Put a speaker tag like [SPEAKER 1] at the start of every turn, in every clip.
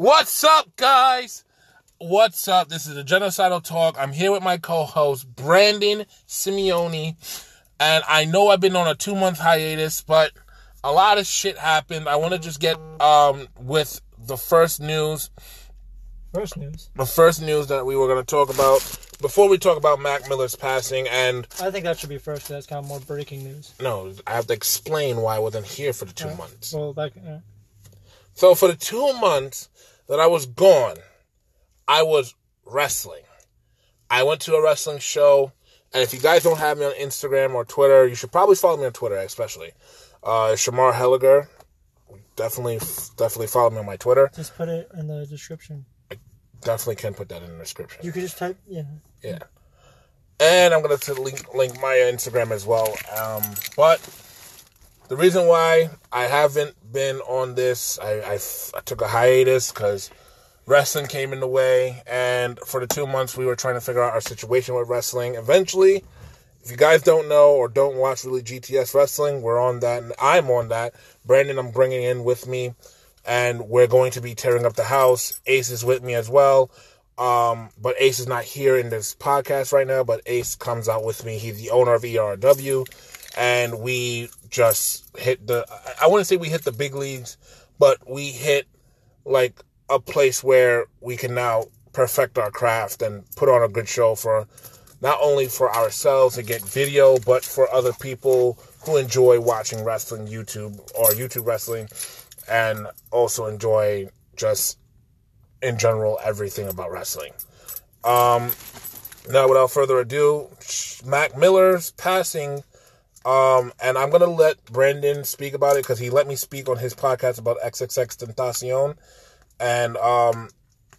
[SPEAKER 1] What's up, guys? What's up? This is the Genocidal Talk. I'm here with my co host, Brandon Simeone. And I know I've been on a two month hiatus, but a lot of shit happened. I want to just get um, with the first news.
[SPEAKER 2] First news.
[SPEAKER 1] The first news that we were going to talk about before we talk about Mac Miller's passing. And
[SPEAKER 2] I think that should be first. That's kind of more breaking news.
[SPEAKER 1] no, I have to explain why I wasn't here for the two months.
[SPEAKER 2] Well, like, uh,
[SPEAKER 1] So for the two months that I was gone, I was wrestling. I went to a wrestling show, and if you guys don't have me on Instagram or Twitter, you should probably follow me on Twitter, especially. Uh, Shamar Helliger, definitely, definitely follow me on my Twitter.
[SPEAKER 2] just put it in the description.
[SPEAKER 1] I definitely can put that in the description.
[SPEAKER 2] You could just type, yeah.
[SPEAKER 1] Yeah. And I'm gonna t- link link my Instagram as well. Um, but the reason why I haven't been on this, I, took a hiatus because wrestling came in the way, and for the two months we were trying to figure out our situation with wrestling. Eventually, if you guys don't know or don't watch really GTS wrestling, we're on that, and I'm on that. Brandon, I'm bringing in with me, and we're going to be tearing up the house. Ace is with me as well. Um, but Ace is not here in this podcast right now, but Ace comes out with me. He's the owner of ERW, and we just hit the, I- wouldn't say we hit the big leagues, but we hit like a place where we can now perfect our craft and put on a good show for not only for ourselves to get video, but for other people who enjoy watching wrestling YouTube or YouTube wrestling and also enjoy just in general everything about wrestling. Um, now, without further ado, Mac Miller's passing, um, and I'm gonna let Brandon speak about it because he let me speak on his podcast about XXX Tentacion, and um,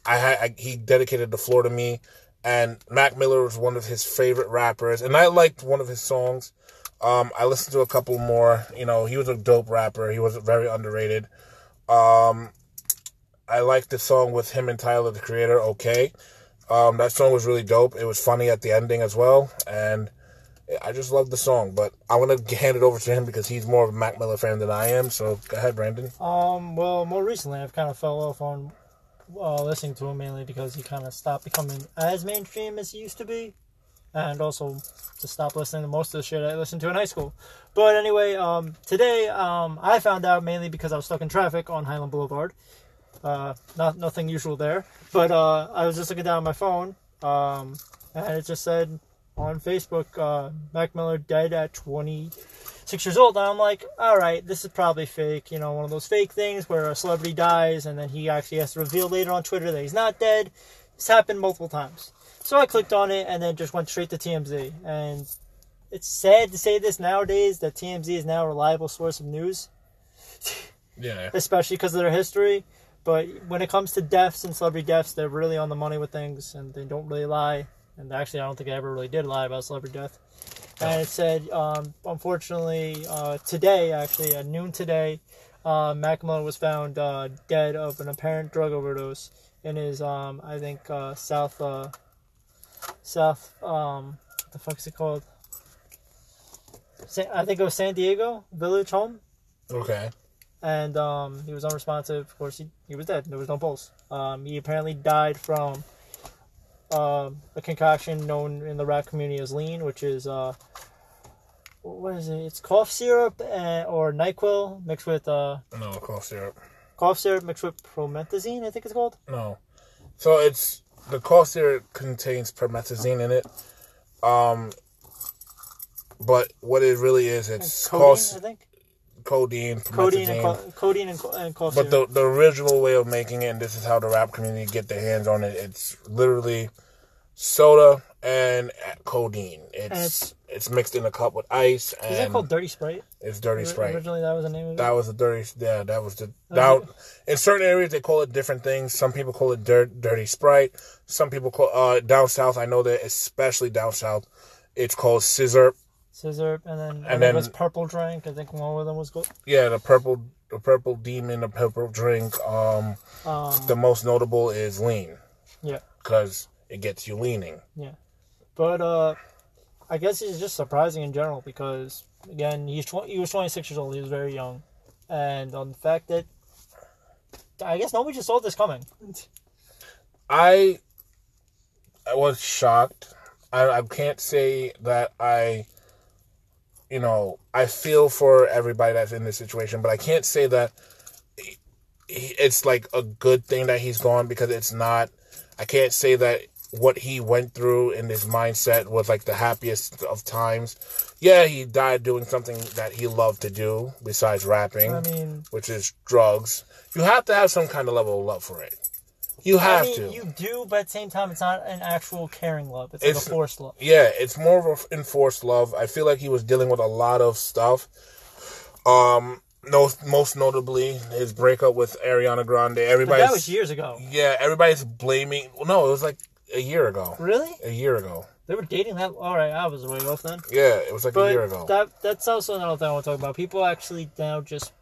[SPEAKER 1] I I, he dedicated the floor to me. And Mac Miller was one of his favorite rappers, and I liked one of his songs. Um, I listened to a couple more. You know, he was a dope rapper. He was very underrated. Um, I liked the song with him and Tyler, the creator. Okay, um, that song was really dope. It was funny at the ending as well, and I just love the song. But I'm gonna hand it over to him because he's more of a Mac Miller fan than I am. So go ahead, Brandon.
[SPEAKER 2] Um, well, more recently, I've kind of fell off on uh, listening to him mainly because he kind of stopped becoming as mainstream as he used to be, and also to stop listening to most of the shit I listened to in high school. But anyway, um, today um, I found out mainly because I was stuck in traffic on Highland Boulevard. Uh, not nothing usual there, but uh, I was just looking down my phone, um, and it just said on Facebook, uh, Mac Miller dead at 26 years old. And I'm like, all right, this is probably fake. You know, one of those fake things where a celebrity dies and then he actually has to reveal later on Twitter that he's not dead. It's happened multiple times. So I clicked on it and then just went straight to TMZ. And it's sad to say this nowadays that TMZ is now a reliable source of news,
[SPEAKER 1] Yeah.
[SPEAKER 2] especially because of their history. But when it comes to deaths and celebrity deaths, they're really on the money with things and they don't really lie. And actually, I don't think I ever really did lie about celebrity death. And it said, um, unfortunately, uh, today, actually, at noon today, uh, Mac Miller was found uh, dead of an apparent drug overdose in his, um, I think, uh, South, uh, South, um, what the fuck is it called? Sa- I think it was San Diego Village Home
[SPEAKER 1] Okay.
[SPEAKER 2] and um, he was unresponsive. Of course, he, he was dead. There was no pulse. Um, he apparently died from um a concoction known in the rap community as lean, which is uh, what is it? It's cough syrup and, or Nyquil mixed with uh,
[SPEAKER 1] No cough syrup.
[SPEAKER 2] cough syrup mixed with promethazine. I think it's called.
[SPEAKER 1] No. So it's the cough syrup contains promethazine in it. Um, but what it really is, it's
[SPEAKER 2] Codeine,
[SPEAKER 1] cough,
[SPEAKER 2] I think.
[SPEAKER 1] Codeine,
[SPEAKER 2] Codeine and, co- codeine and, co- and
[SPEAKER 1] But the the original way of making it, and this is how the rap community get their hands on it. It's literally soda and codeine. It's it's, mixed in a cup with ice, and
[SPEAKER 2] is it called Dirty Sprite?
[SPEAKER 1] it's dirty Sprite.
[SPEAKER 2] Originally, that was the name of it.
[SPEAKER 1] That was the dirty. Yeah, that was the. Now, in certain areas, they call it different things. Some people call it dirt, dirty Sprite. Some people call uh down south. I know that especially down south, it's called sizzurp.
[SPEAKER 2] Sizzurp, and then
[SPEAKER 1] And then-
[SPEAKER 2] it was purple drink. I think one of them was gold.
[SPEAKER 1] Yeah, the purple, the purple demon, the purple drink. Um,
[SPEAKER 2] Um,
[SPEAKER 1] the most notable is lean
[SPEAKER 2] yeah.
[SPEAKER 1] because it gets you leaning.
[SPEAKER 2] Yeah, but uh, I guess it's just surprising in general because again, he's tw- he was 26 years old. He was very young, and on the fact that I guess nobody just saw this coming.
[SPEAKER 1] I I was shocked. I, I can't say that I, you know, I feel for everybody that's in this situation, but I can't say that it's like a good thing that he's gone because it's not. I can't say that what he went through in his mindset was like the happiest of times. Yeah, he died doing something that he loved to do besides rapping,
[SPEAKER 2] I mean,
[SPEAKER 1] which is drugs. You have to have some kind of level of love for it. You have
[SPEAKER 2] I mean,
[SPEAKER 1] to.
[SPEAKER 2] you do, but at the same time, it's not an actual caring love. It's, like a forced love.
[SPEAKER 1] yeah, it's more of an enforced love. I feel like he was dealing with a lot of stuff. Um, no, most notably his breakup with Ariana Grande.
[SPEAKER 2] But
[SPEAKER 1] Everybody's
[SPEAKER 2] that was years ago.
[SPEAKER 1] yeah, everybody's blaming. No, it was like a year ago.
[SPEAKER 2] Really?
[SPEAKER 1] A year ago.
[SPEAKER 2] They were dating that? All right, I was way off then.
[SPEAKER 1] Yeah, it was like a year ago.
[SPEAKER 2] that that's also another thing I want to talk about. People actually now just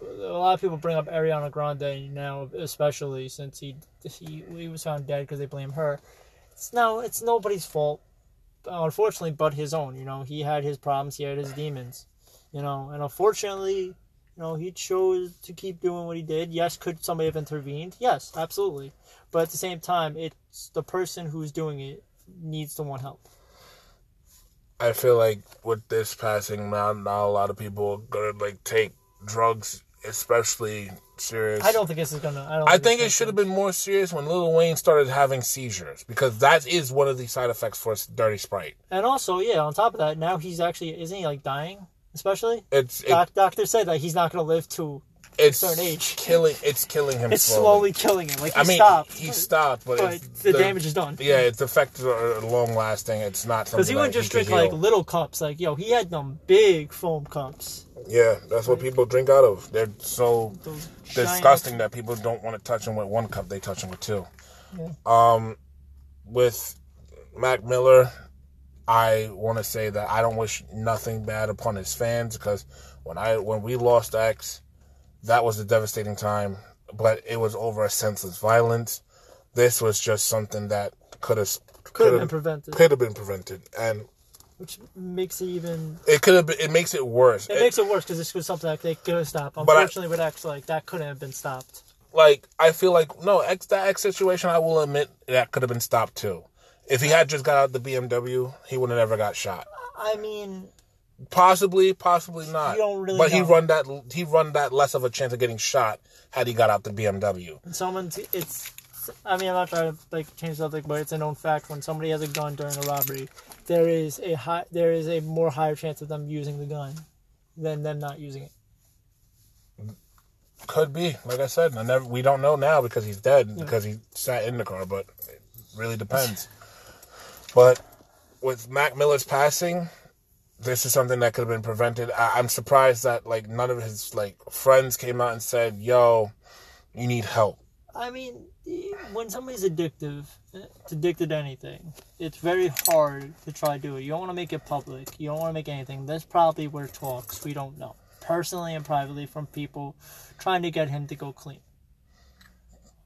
[SPEAKER 2] a lot of people bring up Ariana Grande now, especially since he he, he was found dead because they blame her. It's no, it's nobody's fault, uh, unfortunately, but his own. You know, he had his problems, he had his demons. You know, and unfortunately, you know, he chose to keep doing what he did. Yes, could somebody have intervened? Yes, absolutely. But at the same time, it's the person who's doing it needs to want help.
[SPEAKER 1] I feel like with this passing, now not a lot of people are gonna like take drugs, especially serious.
[SPEAKER 2] I don't think this is gonna. I don't.
[SPEAKER 1] I think it should have been more serious when Lil Wayne started having seizures because that is one of the side effects for Dirty Sprite.
[SPEAKER 2] And also, yeah, on top of that, now he's actually isn't he like dying? Especially,
[SPEAKER 1] It's it,
[SPEAKER 2] Doc, doctor said that he's not to live to.
[SPEAKER 1] it's
[SPEAKER 2] certain age.
[SPEAKER 1] killing. It's killing him.
[SPEAKER 2] It's
[SPEAKER 1] slowly.
[SPEAKER 2] slowly killing him. Like he
[SPEAKER 1] I mean,
[SPEAKER 2] stopped,
[SPEAKER 1] he stopped, but,
[SPEAKER 2] but
[SPEAKER 1] it's,
[SPEAKER 2] the, damage is done.
[SPEAKER 1] Yeah, its effects are long lasting. It's not something
[SPEAKER 2] Because he wouldn't just drink like little cups. Like yo, he had them big foam cups.
[SPEAKER 1] Yeah, that's what people drink out of. They're so
[SPEAKER 2] Those
[SPEAKER 1] disgusting
[SPEAKER 2] giant-
[SPEAKER 1] that people don't want to touch them with one cup. They touch them with two.
[SPEAKER 2] Yeah.
[SPEAKER 1] Um, with Mac Miller, I want to say that I don't wish nothing bad upon his fans because when I when we lost X, that was a devastating time. But it was over a senseless violence. This was just something that could have
[SPEAKER 2] Could have been prevented,
[SPEAKER 1] could have been prevented, and
[SPEAKER 2] which makes it even.
[SPEAKER 1] it could have been. It makes it worse.
[SPEAKER 2] It
[SPEAKER 1] It-
[SPEAKER 2] makes it worse because this was something that they could have stopped.
[SPEAKER 1] I-
[SPEAKER 2] Unfortunately, with X, like that couldn't have been stopped.
[SPEAKER 1] like I feel like no X that X situation I will admit that could have been stopped too. If he had just got out the BMW, he would have never got shot.
[SPEAKER 2] I mean,
[SPEAKER 1] Possibly, possibly not.
[SPEAKER 2] You don't really
[SPEAKER 1] but he run that he run that less of a chance of getting shot had he got out the BMW.
[SPEAKER 2] someone's it's. I mean, I'm not trying to like change the subject, but it's a known fact when somebody has a gun during a robbery, there is a high, there is a more higher chance of them using the gun than them not using it.
[SPEAKER 1] Could be, like I said, I never. We don't know now because he's dead because he sat in the car, but it really depends. but with Mac Miller's passing, this is something that could have been prevented. I, I'm surprised that like none of his like friends came out and said, "Yo, you need help."
[SPEAKER 2] I mean, when somebody's addictive, it's addicted to anything, it's very hard to try to do it. You don't want to make it public. You don't want to make anything. That's probably where talks. We don't know personally and privately from people trying to get him to go clean.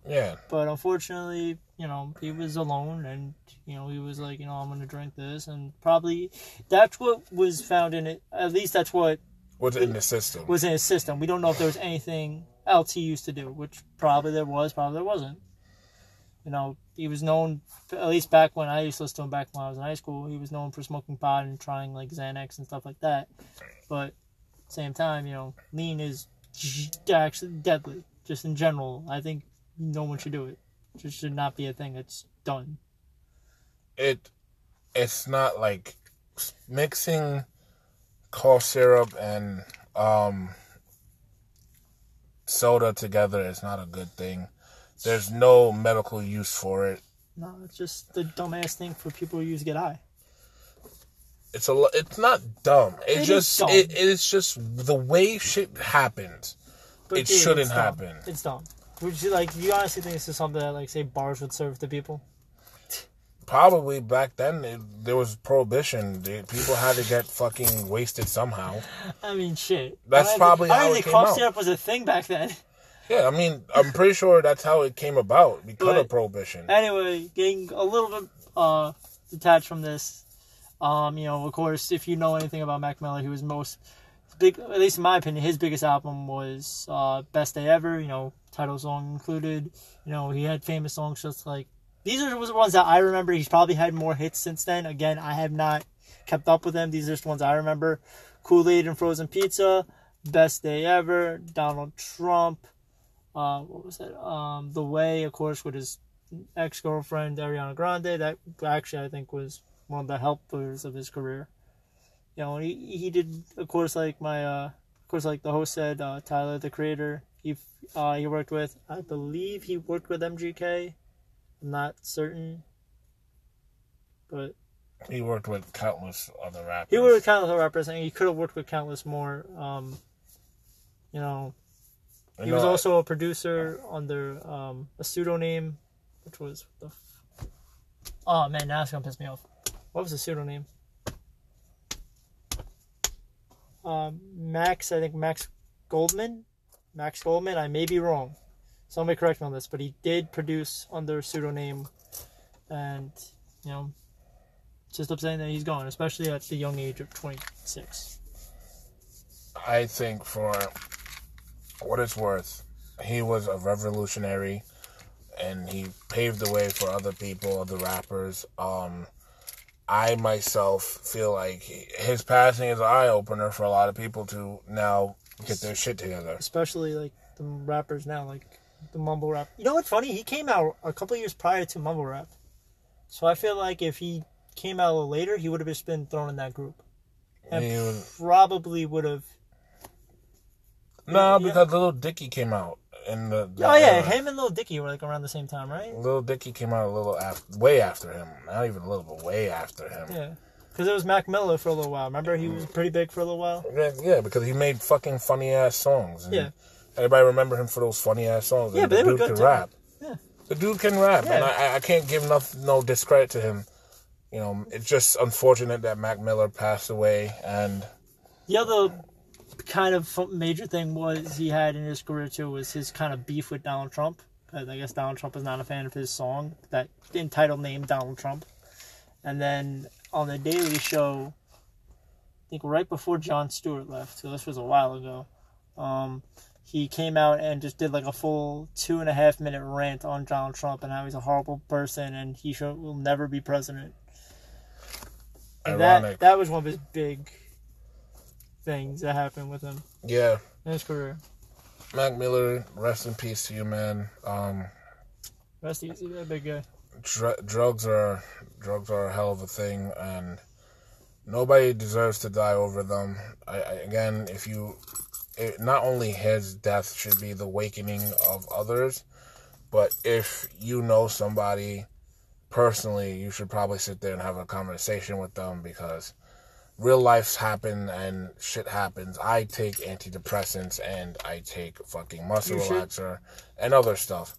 [SPEAKER 1] Yeah,
[SPEAKER 2] But unfortunately, you know, he was alone and, you know, he was like, you know, I'm going to drink this. And probably that's what was found in it. At least that's what
[SPEAKER 1] was in the system?
[SPEAKER 2] was in his system. We don't know if there was anything else he used to do, which probably there was, probably there wasn't. You know, he was known, at least back when I used to listen to him back when I was in high school, he was known for smoking pot and trying like Xanax and stuff like that. But same time, you know, lean is actually deadly, just in general. I think no one should do it. It just should not be a thing that's done.
[SPEAKER 1] it it's not like mixing cough syrup and um soda together is not a good thing. There's no medical use for it.
[SPEAKER 2] No, it's just the dumbass thing for people who use to get high.
[SPEAKER 1] It's a it's not dumb. It,
[SPEAKER 2] It
[SPEAKER 1] just
[SPEAKER 2] dumb.
[SPEAKER 1] it, it's just the way shit happens.
[SPEAKER 2] But
[SPEAKER 1] It
[SPEAKER 2] yeah,
[SPEAKER 1] shouldn't
[SPEAKER 2] it's
[SPEAKER 1] happen.
[SPEAKER 2] It's dumb. Would you like? You honestly think this is something that, like, say, bars would serve to people?
[SPEAKER 1] Probably back then it, there was prohibition. People had to get fucking wasted somehow.
[SPEAKER 2] I mean, shit.
[SPEAKER 1] That's
[SPEAKER 2] I
[SPEAKER 1] probably
[SPEAKER 2] I
[SPEAKER 1] how
[SPEAKER 2] don't
[SPEAKER 1] it
[SPEAKER 2] think
[SPEAKER 1] came
[SPEAKER 2] cough syrup was a thing back then.
[SPEAKER 1] Yeah, I mean, I'm pretty sure that's how it came about because
[SPEAKER 2] But-
[SPEAKER 1] of prohibition.
[SPEAKER 2] Anyway, getting a little bit uh, detached from this. Um, you know, of course, if you know anything about Mac Miller, he was most big. At least in my opinion, his biggest album was uh, "Best Day Ever." You know, title song included. You know, he had famous songs just like these are the ones that I remember. He's probably had more hits since then. Again, I have not kept up with them. These are just ones I remember. Kool Aid and Frozen Pizza, Best Day Ever, Donald Trump. Uh, what was that? Um, The Way, of course, with his ex girlfriend Ariana Grande. That actually I think was one of the helpers of his career. You know, he he did of course like my uh, of course like the host said uh, Tyler the Creator. He uh, he worked with I believe he worked with MGK. I'm not certain, but
[SPEAKER 1] He worked with countless other rappers.
[SPEAKER 2] he worked with countless rappers, and he could have worked with countless more. Um, you know, he was also a producer under um, a pseudonym, which was the. F- oh man, now it's gonna piss me off. What was the pseudonym? Um, Max, I think Max Goldman. Max Goldman. I may be wrong. Somebody correct me on this, but he did produce under a pseudonym, and you know, just upsetting that he's gone, especially at the young age of twenty six.
[SPEAKER 1] I think for what it's worth, he was a revolutionary and he paved the way for other people, other rappers. Um, I myself feel like his passing is an eye opener for a lot of people to now get their shit together.
[SPEAKER 2] especially like the rappers now, like the mumble rap. You know what's funny? He came out a couple years prior to mumble rap, so I feel like if he came out a little later, he would have just been thrown in that group, and probably would have.
[SPEAKER 1] No,
[SPEAKER 2] Yeah.
[SPEAKER 1] because Little Dicky came out in the. the
[SPEAKER 2] Oh yeah,
[SPEAKER 1] era.
[SPEAKER 2] him and Little Dicky were like around the same time, right?
[SPEAKER 1] Little Dicky came out a little after, way after him. Not even a little, but way after him.
[SPEAKER 2] Yeah, because it was Mac Miller for a little while. Remember, he was pretty big for a little while.
[SPEAKER 1] Yeah, yeah, because he made fucking funny ass songs. and
[SPEAKER 2] Yeah.
[SPEAKER 1] Everybody remember him for those funny ass songs.
[SPEAKER 2] Yeah,
[SPEAKER 1] and
[SPEAKER 2] but
[SPEAKER 1] the
[SPEAKER 2] they were
[SPEAKER 1] dude
[SPEAKER 2] good
[SPEAKER 1] can rap.
[SPEAKER 2] Yeah.
[SPEAKER 1] The dude can rap, and
[SPEAKER 2] Yeah.
[SPEAKER 1] I, I can't give nothing, no discredit to him. You know, it's just unfortunate that Mac Miller passed away, and Yeah,
[SPEAKER 2] The other kind of major thing was he had in his career too was his kind of beef with Donald Trump. I guess Donald Trump is not a fan of his song that entitled name Donald Trump. And then on the Daily Show, I think right before Jon Stewart left, so this was a while ago, um, he came out and just did like a full two and a half minute rant on Donald Trump and how he's a horrible person and he should, will never be president. And
[SPEAKER 1] Ironic.
[SPEAKER 2] that that was one of his big things that happened with him
[SPEAKER 1] yeah,
[SPEAKER 2] in his career.
[SPEAKER 1] Mac Miller, rest in peace to you, man. Um,
[SPEAKER 2] Rest easy, that big guy.
[SPEAKER 1] dr- drugs are drugs are a hell of a thing, and nobody deserves to die over them. I, I, again, if you, it, not only his death should be the awakening of others, but if you know somebody personally, you should probably sit there and have a conversation with them because real lives happen and shit happens. I take antidepressants and I take fucking muscle relaxer and other stuff,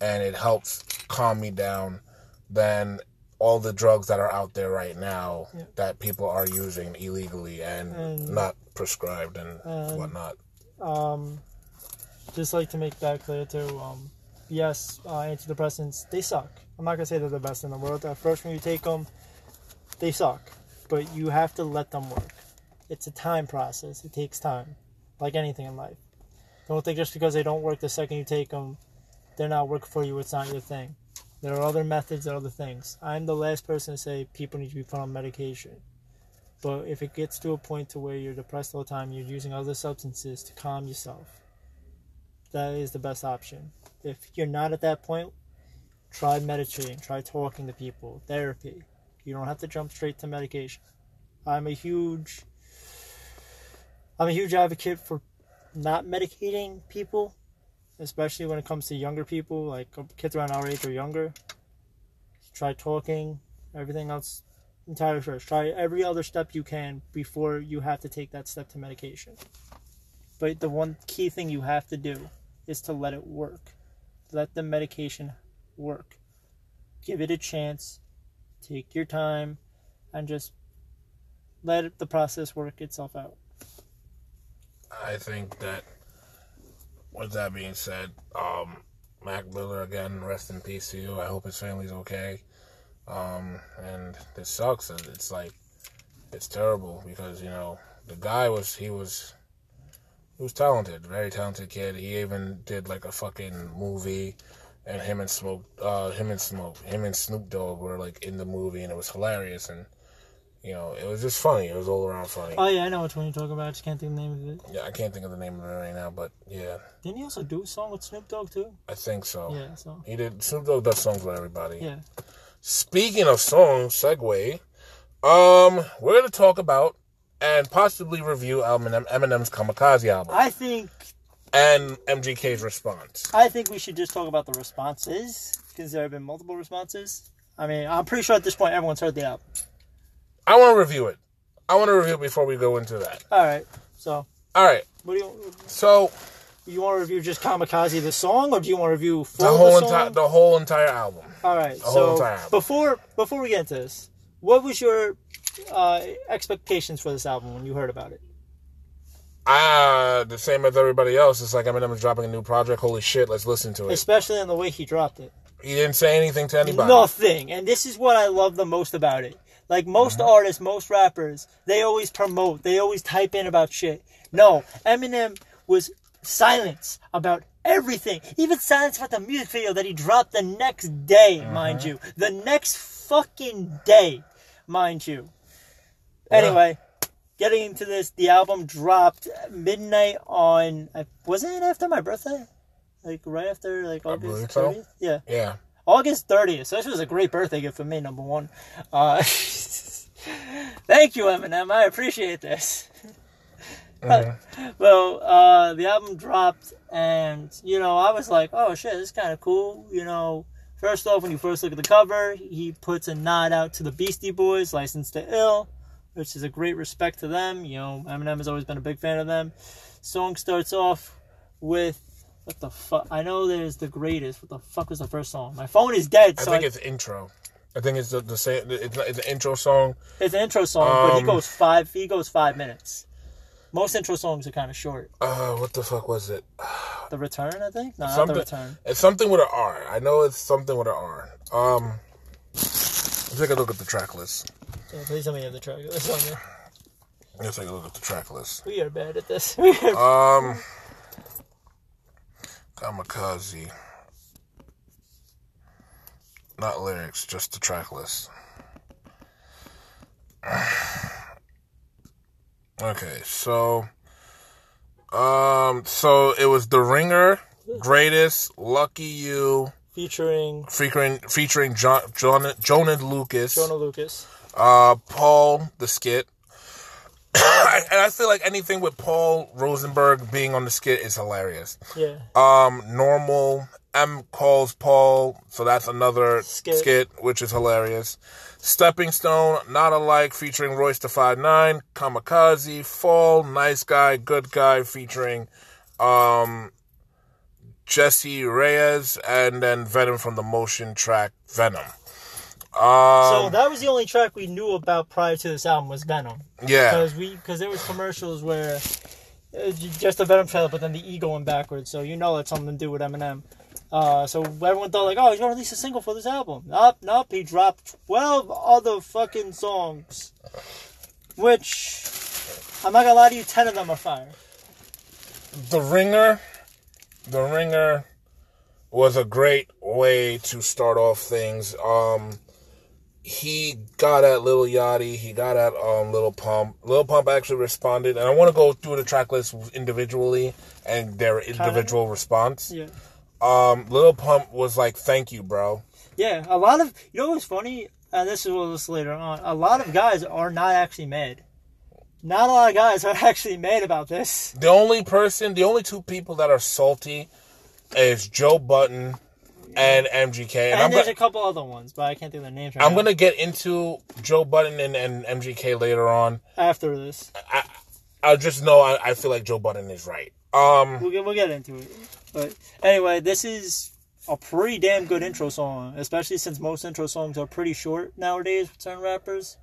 [SPEAKER 1] and it helps calm me down than all the drugs that are out there right now
[SPEAKER 2] Yeah.
[SPEAKER 1] that people are using illegally and
[SPEAKER 2] And-
[SPEAKER 1] not prescribed and
[SPEAKER 2] And-
[SPEAKER 1] whatnot.
[SPEAKER 2] Um, just like to make that clear too. Um, yes, uh, antidepressants they suck. I'm not gonna say they're the best in the world. At first, when you take them, they suck, but you have to let them work. It's a time process. It takes time, like anything in life. Don't think just because they don't work the second you take them, they're not working for you. It's not your thing. There are other methods and other things. I'm the last person to say people need to be put on medication. But if it gets to a point to where you're depressed all the time, you're using other substances to calm yourself. That is the best option. If you're not at that point, try meditating, try talking to people, therapy. You don't have to jump straight to medication. I'm a huge I'm a huge advocate for not medicating people, especially when it comes to younger people, like kids around our age or younger. Try talking, everything else entirely first. Try every other step you can before you have to take that step to medication. But the one key thing you have to do is to let it work. Let the medication work. Give it a chance. Take your time and just let the process work itself out.
[SPEAKER 1] I think that with that being said, um, Mac Miller again, rest in peace to you. I hope his family's okay. Um, and this sucks. It's like it's terrible because you know the guy was he was He was talented, very talented kid. He even did like a fucking movie, and him and Smoke, uh, him and Smoke, him and Snoop Dogg were like in the movie, and it was hilarious, and you know, it was just funny. It was all around funny.
[SPEAKER 2] Oh yeah, I know which one you're talking about. I just can't think of the name of it.
[SPEAKER 1] Yeah, I can't think of the name of it right now, but yeah,
[SPEAKER 2] Didn't he also do a song with Snoop Dogg too?
[SPEAKER 1] I think so.
[SPEAKER 2] Yeah, so
[SPEAKER 1] He did. Snoop Dogg does songs with everybody.
[SPEAKER 2] yeah.
[SPEAKER 1] Speaking of songs, segue. Um, we're gonna talk about and possibly review Eminem, Eminem's Kamikaze album
[SPEAKER 2] I think
[SPEAKER 1] and MGK's response.
[SPEAKER 2] I think we should just talk about the responses because there have been multiple responses. I mean, I'm pretty sure at this point everyone's heard the album.
[SPEAKER 1] I want to review it. I want to review it before we go into that.
[SPEAKER 2] All right, so
[SPEAKER 1] All right.
[SPEAKER 2] what do you
[SPEAKER 1] So
[SPEAKER 2] you want to review? Just Kamikaze the song, or do you want to review
[SPEAKER 1] the whole
[SPEAKER 2] the
[SPEAKER 1] entire the whole entire album.
[SPEAKER 2] All right,
[SPEAKER 1] whole
[SPEAKER 2] so
[SPEAKER 1] entire album.
[SPEAKER 2] before before we get into this, what was your uh, expectations for this album when you heard about it?
[SPEAKER 1] Ah, the same as everybody else. It's like Eminem is dropping a new project. Holy shit, let's listen to it.
[SPEAKER 2] Especially in the way he dropped it.
[SPEAKER 1] He didn't say anything to anybody.
[SPEAKER 2] Nothing. And this is what I love the most about it. Like most
[SPEAKER 1] Mm-hmm.
[SPEAKER 2] artists, most rappers, they always promote, they always type in about shit. No, Eminem was silence about everything. Even silence about the music video that he dropped the next day,
[SPEAKER 1] Mm-hmm.
[SPEAKER 2] mind you. The next fucking day, mind you. Anyway, getting into this, the album dropped midnight on. Wasn't it after my birthday? Like right after, like August
[SPEAKER 1] believe so.
[SPEAKER 2] 30th? Yeah.
[SPEAKER 1] Yeah.
[SPEAKER 2] August 30th. So this was a great birthday gift for me, number one. Uh, thank you, Eminem. I appreciate this. well, uh, the album dropped, and, you know, I was like, oh shit, this is kind of cool. You know, first off, when you first look at the cover, he puts a nod out to the Beastie Boys, Licensed to Ill, which is a great respect to them. You know, Eminem has always been a big fan of them. Song starts off with. What the fuck? I know there's the greatest. What the fuck was the first song? My phone is dead,
[SPEAKER 1] I
[SPEAKER 2] so
[SPEAKER 1] think
[SPEAKER 2] I-
[SPEAKER 1] it's intro. I think it's the, the same. It's, it's an intro song.
[SPEAKER 2] It's an intro song, but he
[SPEAKER 1] Um,
[SPEAKER 2] goes five. He goes five minutes. Most intro songs are kind of short.
[SPEAKER 1] Uh, what the fuck was it?
[SPEAKER 2] The Return, I think. No, not
[SPEAKER 1] Something.
[SPEAKER 2] the Return.
[SPEAKER 1] It's something with an R. I know it's something with an R. Um, let's take a look at the track list.
[SPEAKER 2] Yeah, please tell me you have the track. That's on there.
[SPEAKER 1] Let's take a look at the track list.
[SPEAKER 2] We are bad at this. We are-
[SPEAKER 1] Um, Kamikaze. Not lyrics, just the track list. Okay, so um so it was The Ringer, Greatest, Lucky You,
[SPEAKER 2] featuring
[SPEAKER 1] featuring featuring John John Joyner Lucas,
[SPEAKER 2] Joyner Lucas.
[SPEAKER 1] Uh Paul the skit. and I feel like anything with Paul Rosenberg being on the skit is hilarious.
[SPEAKER 2] Yeah.
[SPEAKER 1] Um, normal. M calls Paul, so that's another
[SPEAKER 2] Skit.
[SPEAKER 1] skit, which is hilarious. Stepping Stone, Not Alike, featuring Royce the Five Nine, Kamikaze, Fall, Nice Guy, Good Guy, featuring um Jessie Reyez, and then Venom from the motion track Venom.
[SPEAKER 2] So
[SPEAKER 1] Um,
[SPEAKER 2] that was the only track we knew about prior to this album was Venom,
[SPEAKER 1] yeah,
[SPEAKER 2] because we because there was commercials where uh, just a Venom trailer, but then the E going backwards. So you know that's something to do with Eminem. Uh, so everyone thought like, oh, he's gonna release a single for this album. Nope, nope. He dropped twelve other fucking songs, which I'm not gonna lie to you, ten of them are fire.
[SPEAKER 1] The Ringer, The Ringer was a great way to start off things. Um, he got at Lil Yachty, he got at um Lil Pump. Lil Pump actually responded, and I want to go through the track list individually and their individual response.
[SPEAKER 2] Yeah.
[SPEAKER 1] Um, Lil Pump was like, "Thank you, bro."
[SPEAKER 2] Yeah, a lot of you know what's funny, and this is what this later on. A lot of guys are not actually mad. Not a lot of guys are actually mad about this.
[SPEAKER 1] The only person, the only two people that are salty is Joe Budden and MGK, and,
[SPEAKER 2] And,
[SPEAKER 1] I'm
[SPEAKER 2] there's
[SPEAKER 1] gonna.
[SPEAKER 2] a couple other ones, but I can't think of their names right
[SPEAKER 1] I'm
[SPEAKER 2] now.
[SPEAKER 1] gonna get into Joe Budden and, and MGK later on.
[SPEAKER 2] after this.
[SPEAKER 1] I just know I, I feel like Joe Budden is right. Um,
[SPEAKER 2] We'll get we'll get into it. But anyway, this is a pretty damn good intro song, especially since most intro songs are pretty short nowadays with certain rappers.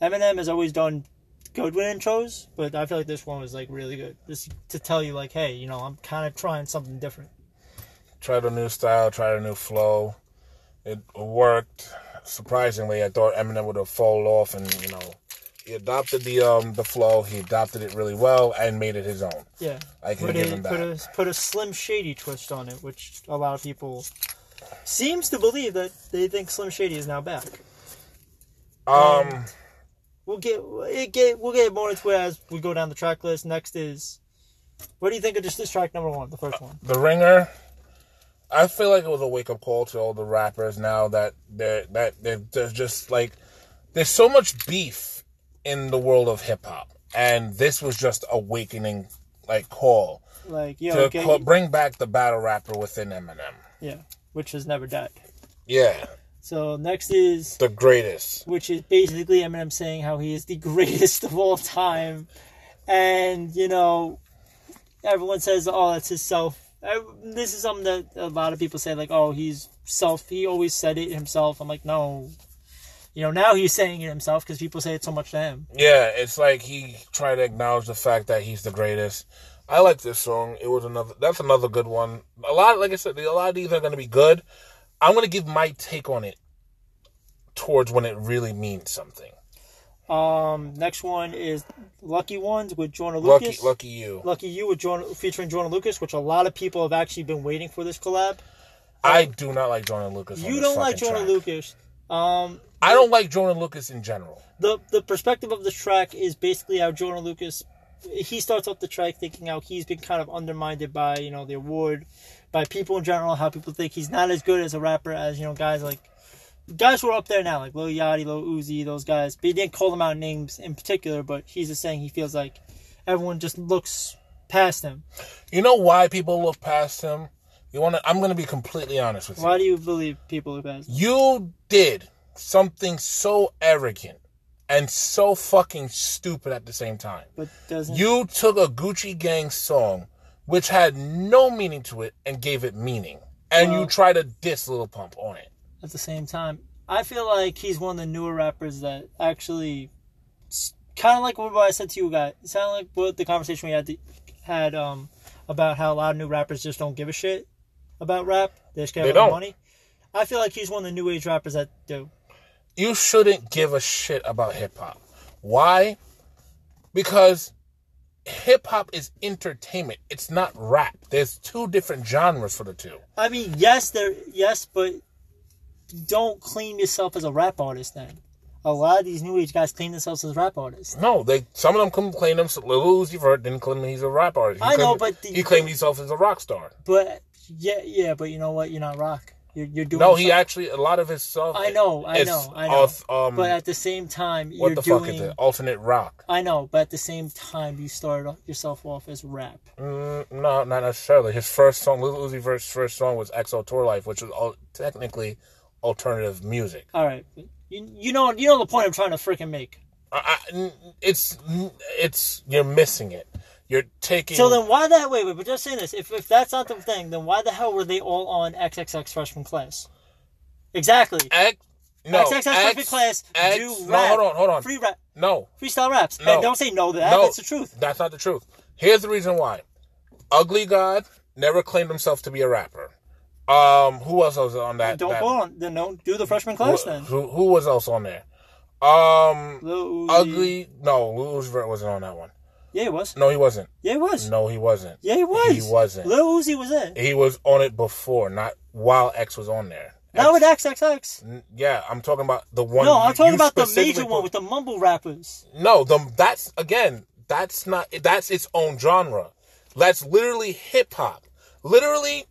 [SPEAKER 2] Eminem has always done good with intros, but I feel like this one was like really good. Just to tell you, like, hey, you know, I'm kind of trying something different.
[SPEAKER 1] Tried a new style, tried a new flow. It worked. Surprisingly, I thought Eminem would have fallen off and you know He adopted the um the flow. He adopted it really well and made it his own.
[SPEAKER 2] Yeah.
[SPEAKER 1] I can
[SPEAKER 2] put
[SPEAKER 1] give
[SPEAKER 2] a,
[SPEAKER 1] him
[SPEAKER 2] put a put a slim shady twist on it, which a lot of people seems to believe that they think Slim Shady is now back.
[SPEAKER 1] Um,
[SPEAKER 2] We'll get it get we'll get more into it as we go down the track list. Next is what do you think of just this track number one, the first one?
[SPEAKER 1] the ringer. I feel like it was a wake up call to all the rappers now that they're that they're, there's just like there's so much beef in the world of hip hop, and this was just awakening like call
[SPEAKER 2] Like yo,
[SPEAKER 1] to
[SPEAKER 2] okay,
[SPEAKER 1] call, bring back the battle rapper within Eminem.
[SPEAKER 2] yeah, which has never died.
[SPEAKER 1] Yeah,
[SPEAKER 2] So next is
[SPEAKER 1] the greatest.
[SPEAKER 2] which is basically Eminem saying how he is the greatest of all time, and you know, everyone says, "Oh, that's his self." I- This is something that a lot of people say, like, "Oh, he's self." He always said it himself. I'm like, no, you know, now he's saying it himself because people say it so much to him.
[SPEAKER 1] Yeah, it's like he tried to acknowledge the fact that he's the greatest. I like this song. It was another. That's another good one. A lot, like I said, a lot of these are going to be good. I'm going to give my take on it towards when it really means something.
[SPEAKER 2] Um, next one is "Lucky Ones" with
[SPEAKER 1] Lucky,
[SPEAKER 2] Lucas.
[SPEAKER 1] lucky you.
[SPEAKER 2] Lucky You with Jordan, featuring Joyner Lucas, which a lot of people have actually been waiting for this collab.
[SPEAKER 1] I do not like Joyner Lucas.
[SPEAKER 2] You don't like Jordan
[SPEAKER 1] track.
[SPEAKER 2] Lucas. Um,
[SPEAKER 1] I don't like Joyner Lucas in general.
[SPEAKER 2] the the perspective of this track is basically how Joyner Lucas he starts off the track thinking how he's been kind of undermined by you know the award by people in general how people think he's not as good as a rapper as you know guys like guys who are up there now like Lil Yachty, Lil Uzi, those guys. But he didn't call them out names in particular, but he's just saying he feels like everyone just looks past him.
[SPEAKER 1] You know why people look past him? You want to? I'm going to be completely honest with you.
[SPEAKER 2] Why do you believe people look past him?
[SPEAKER 1] You did something so arrogant and so fucking stupid at the same time.
[SPEAKER 2] But doesn't
[SPEAKER 1] You took a Gucci Gang song, which had no meaning to it, and gave it meaning. And you
[SPEAKER 2] Well-
[SPEAKER 1] try to diss Lil Pump on it.
[SPEAKER 2] At the same time. I feel like he's one of the newer rappers that actually, kind of like what I said to you guys. It sounded like what the conversation we had to, had um about how a lot of new rappers just don't give a shit about rap. They just care
[SPEAKER 1] They
[SPEAKER 2] about
[SPEAKER 1] don't.
[SPEAKER 2] money. I feel like he's one of the new age rappers that do.
[SPEAKER 1] You shouldn't give a shit about hip hop. Why? Because hip hop is entertainment. It's not rap. There's two different genres for the two.
[SPEAKER 2] I mean, yes, there, yes, but don't claim yourself as a rap artist. Then a lot of these new age guys claim themselves as rap artists.
[SPEAKER 1] No, they some of them complain him. Lil Uzi Vert didn't claim he's a rap artist. He
[SPEAKER 2] I know, but the-
[SPEAKER 1] he claimed himself as a rock star.
[SPEAKER 2] But yeah, yeah, but you know what? You're not rock. You're, you're doing.
[SPEAKER 1] No, he actually a lot of his stuff.
[SPEAKER 2] I know, I know, I know.
[SPEAKER 1] off, um,
[SPEAKER 2] but at the same time, you're
[SPEAKER 1] what the
[SPEAKER 2] doing.
[SPEAKER 1] fuck is it? Alternate rock?
[SPEAKER 2] I know, but at the same time, you started yourself off as rap.
[SPEAKER 1] Mm, no, not necessarily. His first song, Lil Uzi Vert's first song was "XO Tour Life," which was all, technically alternative music.
[SPEAKER 2] All right, you you know you know the point I'm trying to freaking make.
[SPEAKER 1] I, I- it's it's you're missing it. You're taking.
[SPEAKER 2] So then, why that? Wait, wait, but just saying this. If if that's not the thing, then why the hell were they all on XXX freshman class? Exactly.
[SPEAKER 1] X, no,
[SPEAKER 2] XXX freshman
[SPEAKER 1] X-
[SPEAKER 2] class
[SPEAKER 1] X-
[SPEAKER 2] do
[SPEAKER 1] no,
[SPEAKER 2] rap.
[SPEAKER 1] hold on, hold on.
[SPEAKER 2] Free rap,
[SPEAKER 1] No,
[SPEAKER 2] freestyle raps.
[SPEAKER 1] No.
[SPEAKER 2] And don't say no to that.
[SPEAKER 1] no,
[SPEAKER 2] That's the truth.
[SPEAKER 1] That's not the truth. Here's the reason why. Ugly God never claimed himself to be a rapper. Um, who else was on that?
[SPEAKER 2] Don't
[SPEAKER 1] that-
[SPEAKER 2] go on. Then don't do the freshman class
[SPEAKER 1] who,
[SPEAKER 2] then.
[SPEAKER 1] who, who was else on there? Um,
[SPEAKER 2] Lil Uzi.
[SPEAKER 1] Ugly. No, Lil Uzi Vert wasn't on that one.
[SPEAKER 2] Yeah, he was.
[SPEAKER 1] No, he wasn't.
[SPEAKER 2] Yeah, he was.
[SPEAKER 1] No, he wasn't.
[SPEAKER 2] Yeah, he was.
[SPEAKER 1] He wasn't.
[SPEAKER 2] Lil Uzi was in.
[SPEAKER 1] He was on it before, not while X was on there.
[SPEAKER 2] Not with XXX.
[SPEAKER 1] Yeah, I'm talking about the one.
[SPEAKER 2] No, I'm talking about the major one with the mumble rappers.
[SPEAKER 1] No, the that's again. That's not. That's its own genre. That's literally hip hop. Literally,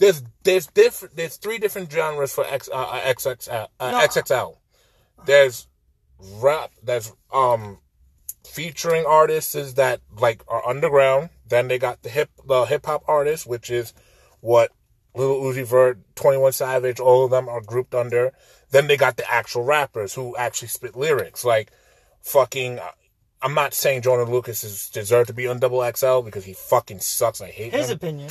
[SPEAKER 1] there's there's different. There's three different genres for X uh, uh, XXL. Uh,
[SPEAKER 2] No.
[SPEAKER 1] XXL. There's rap. There's um featuring artists is that like are underground. Then they got the hip the hip hop artists, which is what Lil Uzi Vert, Twenty One Savage, all of them are grouped under. Then they got the actual rappers who actually spit lyrics, like fucking. I'm not saying Joyner Lucas is deserved to be on Double XL because he fucking sucks. I hate.
[SPEAKER 2] His
[SPEAKER 1] him.
[SPEAKER 2] opinion.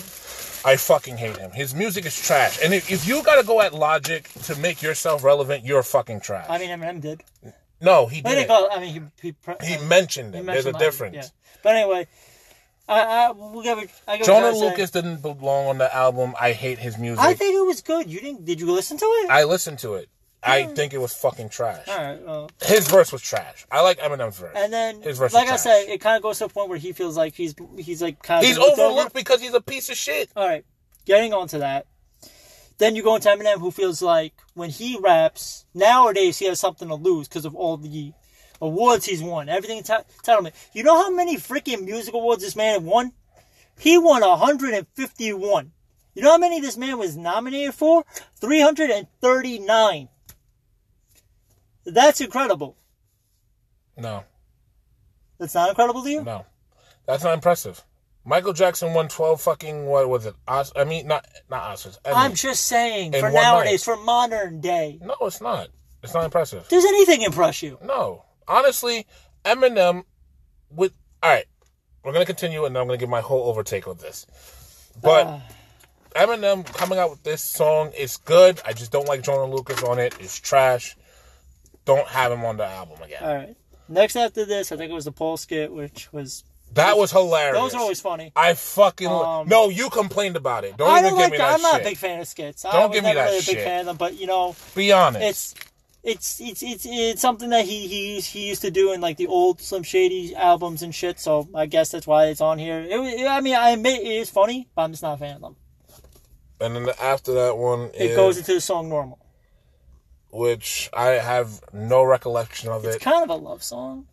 [SPEAKER 1] I fucking hate him. His music is trash. And if, if you gotta go at logic to make yourself relevant, you're fucking trash.
[SPEAKER 2] I mean, Eminem did.
[SPEAKER 1] no, he
[SPEAKER 2] He didn't
[SPEAKER 1] didn't.
[SPEAKER 2] I mean, he he, pre-
[SPEAKER 1] He
[SPEAKER 2] uh,
[SPEAKER 1] mentioned
[SPEAKER 2] he
[SPEAKER 1] it.
[SPEAKER 2] mentioned
[SPEAKER 1] There's a
[SPEAKER 2] Logic,
[SPEAKER 1] difference.
[SPEAKER 2] Yeah. But anyway, I, I we'll give it. I give it
[SPEAKER 1] Jordan
[SPEAKER 2] a say.
[SPEAKER 1] Lucas didn't belong on the album. I hate his music.
[SPEAKER 2] I think it was good. You didn't? Did you listen to it?
[SPEAKER 1] I listened to it. I hmm. think it was fucking trash.
[SPEAKER 2] All right. Well,
[SPEAKER 1] His verse was trash. I like Eminem's verse.
[SPEAKER 2] and then,
[SPEAKER 1] His verse
[SPEAKER 2] like I
[SPEAKER 1] trash.
[SPEAKER 2] said, it kind of goes to a point where he feels like he's he's like kind of
[SPEAKER 1] He's
[SPEAKER 2] been looked over.
[SPEAKER 1] overlooked because he's a piece of shit.
[SPEAKER 2] All right, getting on to that. Then you go into Eminem, who feels like when he raps nowadays, he has something to lose because of all the awards he's won, everything enti- entitlement. You know how many freaking music awards this man won? He won 151. You know how many this man was nominated for? 339. That's incredible.
[SPEAKER 1] No,
[SPEAKER 2] That's not incredible to you?
[SPEAKER 1] no, that's not impressive. Michael Jackson won twelve fucking what was it? Os- I mean, not not Oscars. Emmy.
[SPEAKER 2] I'm just saying, for nowadays, for modern day.
[SPEAKER 1] no, it's not. It's not impressive.
[SPEAKER 2] Does anything impress you?
[SPEAKER 1] No, honestly, Eminem with all right. We're gonna continue, and then I'm gonna give my whole overtake of this. But
[SPEAKER 2] Ah.
[SPEAKER 1] Eminem coming out with this song is good. I just don't like Joyner Lucas on it. It's trash. Don't have him on the album again.
[SPEAKER 2] All right. Next after this, I think it was the Paul skit, which was
[SPEAKER 1] that was hilarious.
[SPEAKER 2] those are always funny.
[SPEAKER 1] I fucking
[SPEAKER 2] Um,
[SPEAKER 1] no. You complained about it. Don't
[SPEAKER 2] I
[SPEAKER 1] even
[SPEAKER 2] don't
[SPEAKER 1] give
[SPEAKER 2] like
[SPEAKER 1] me
[SPEAKER 2] that.
[SPEAKER 1] that
[SPEAKER 2] I'm not a big fan of skits.
[SPEAKER 1] Don't
[SPEAKER 2] was
[SPEAKER 1] give me that
[SPEAKER 2] really a big fan of them, but you know,
[SPEAKER 1] Be honest.
[SPEAKER 2] it's it's it's it's it's something that he he he used to do in like the old Slim Shady albums and shit. So I guess that's why it's on here. It, I mean, I admit it is funny, but I'm just not a fan of them.
[SPEAKER 1] and then after that one
[SPEAKER 2] It
[SPEAKER 1] is
[SPEAKER 2] goes into the song normal.
[SPEAKER 1] Which I have no recollection of it.
[SPEAKER 2] It's
[SPEAKER 1] it.
[SPEAKER 2] kind of a love song.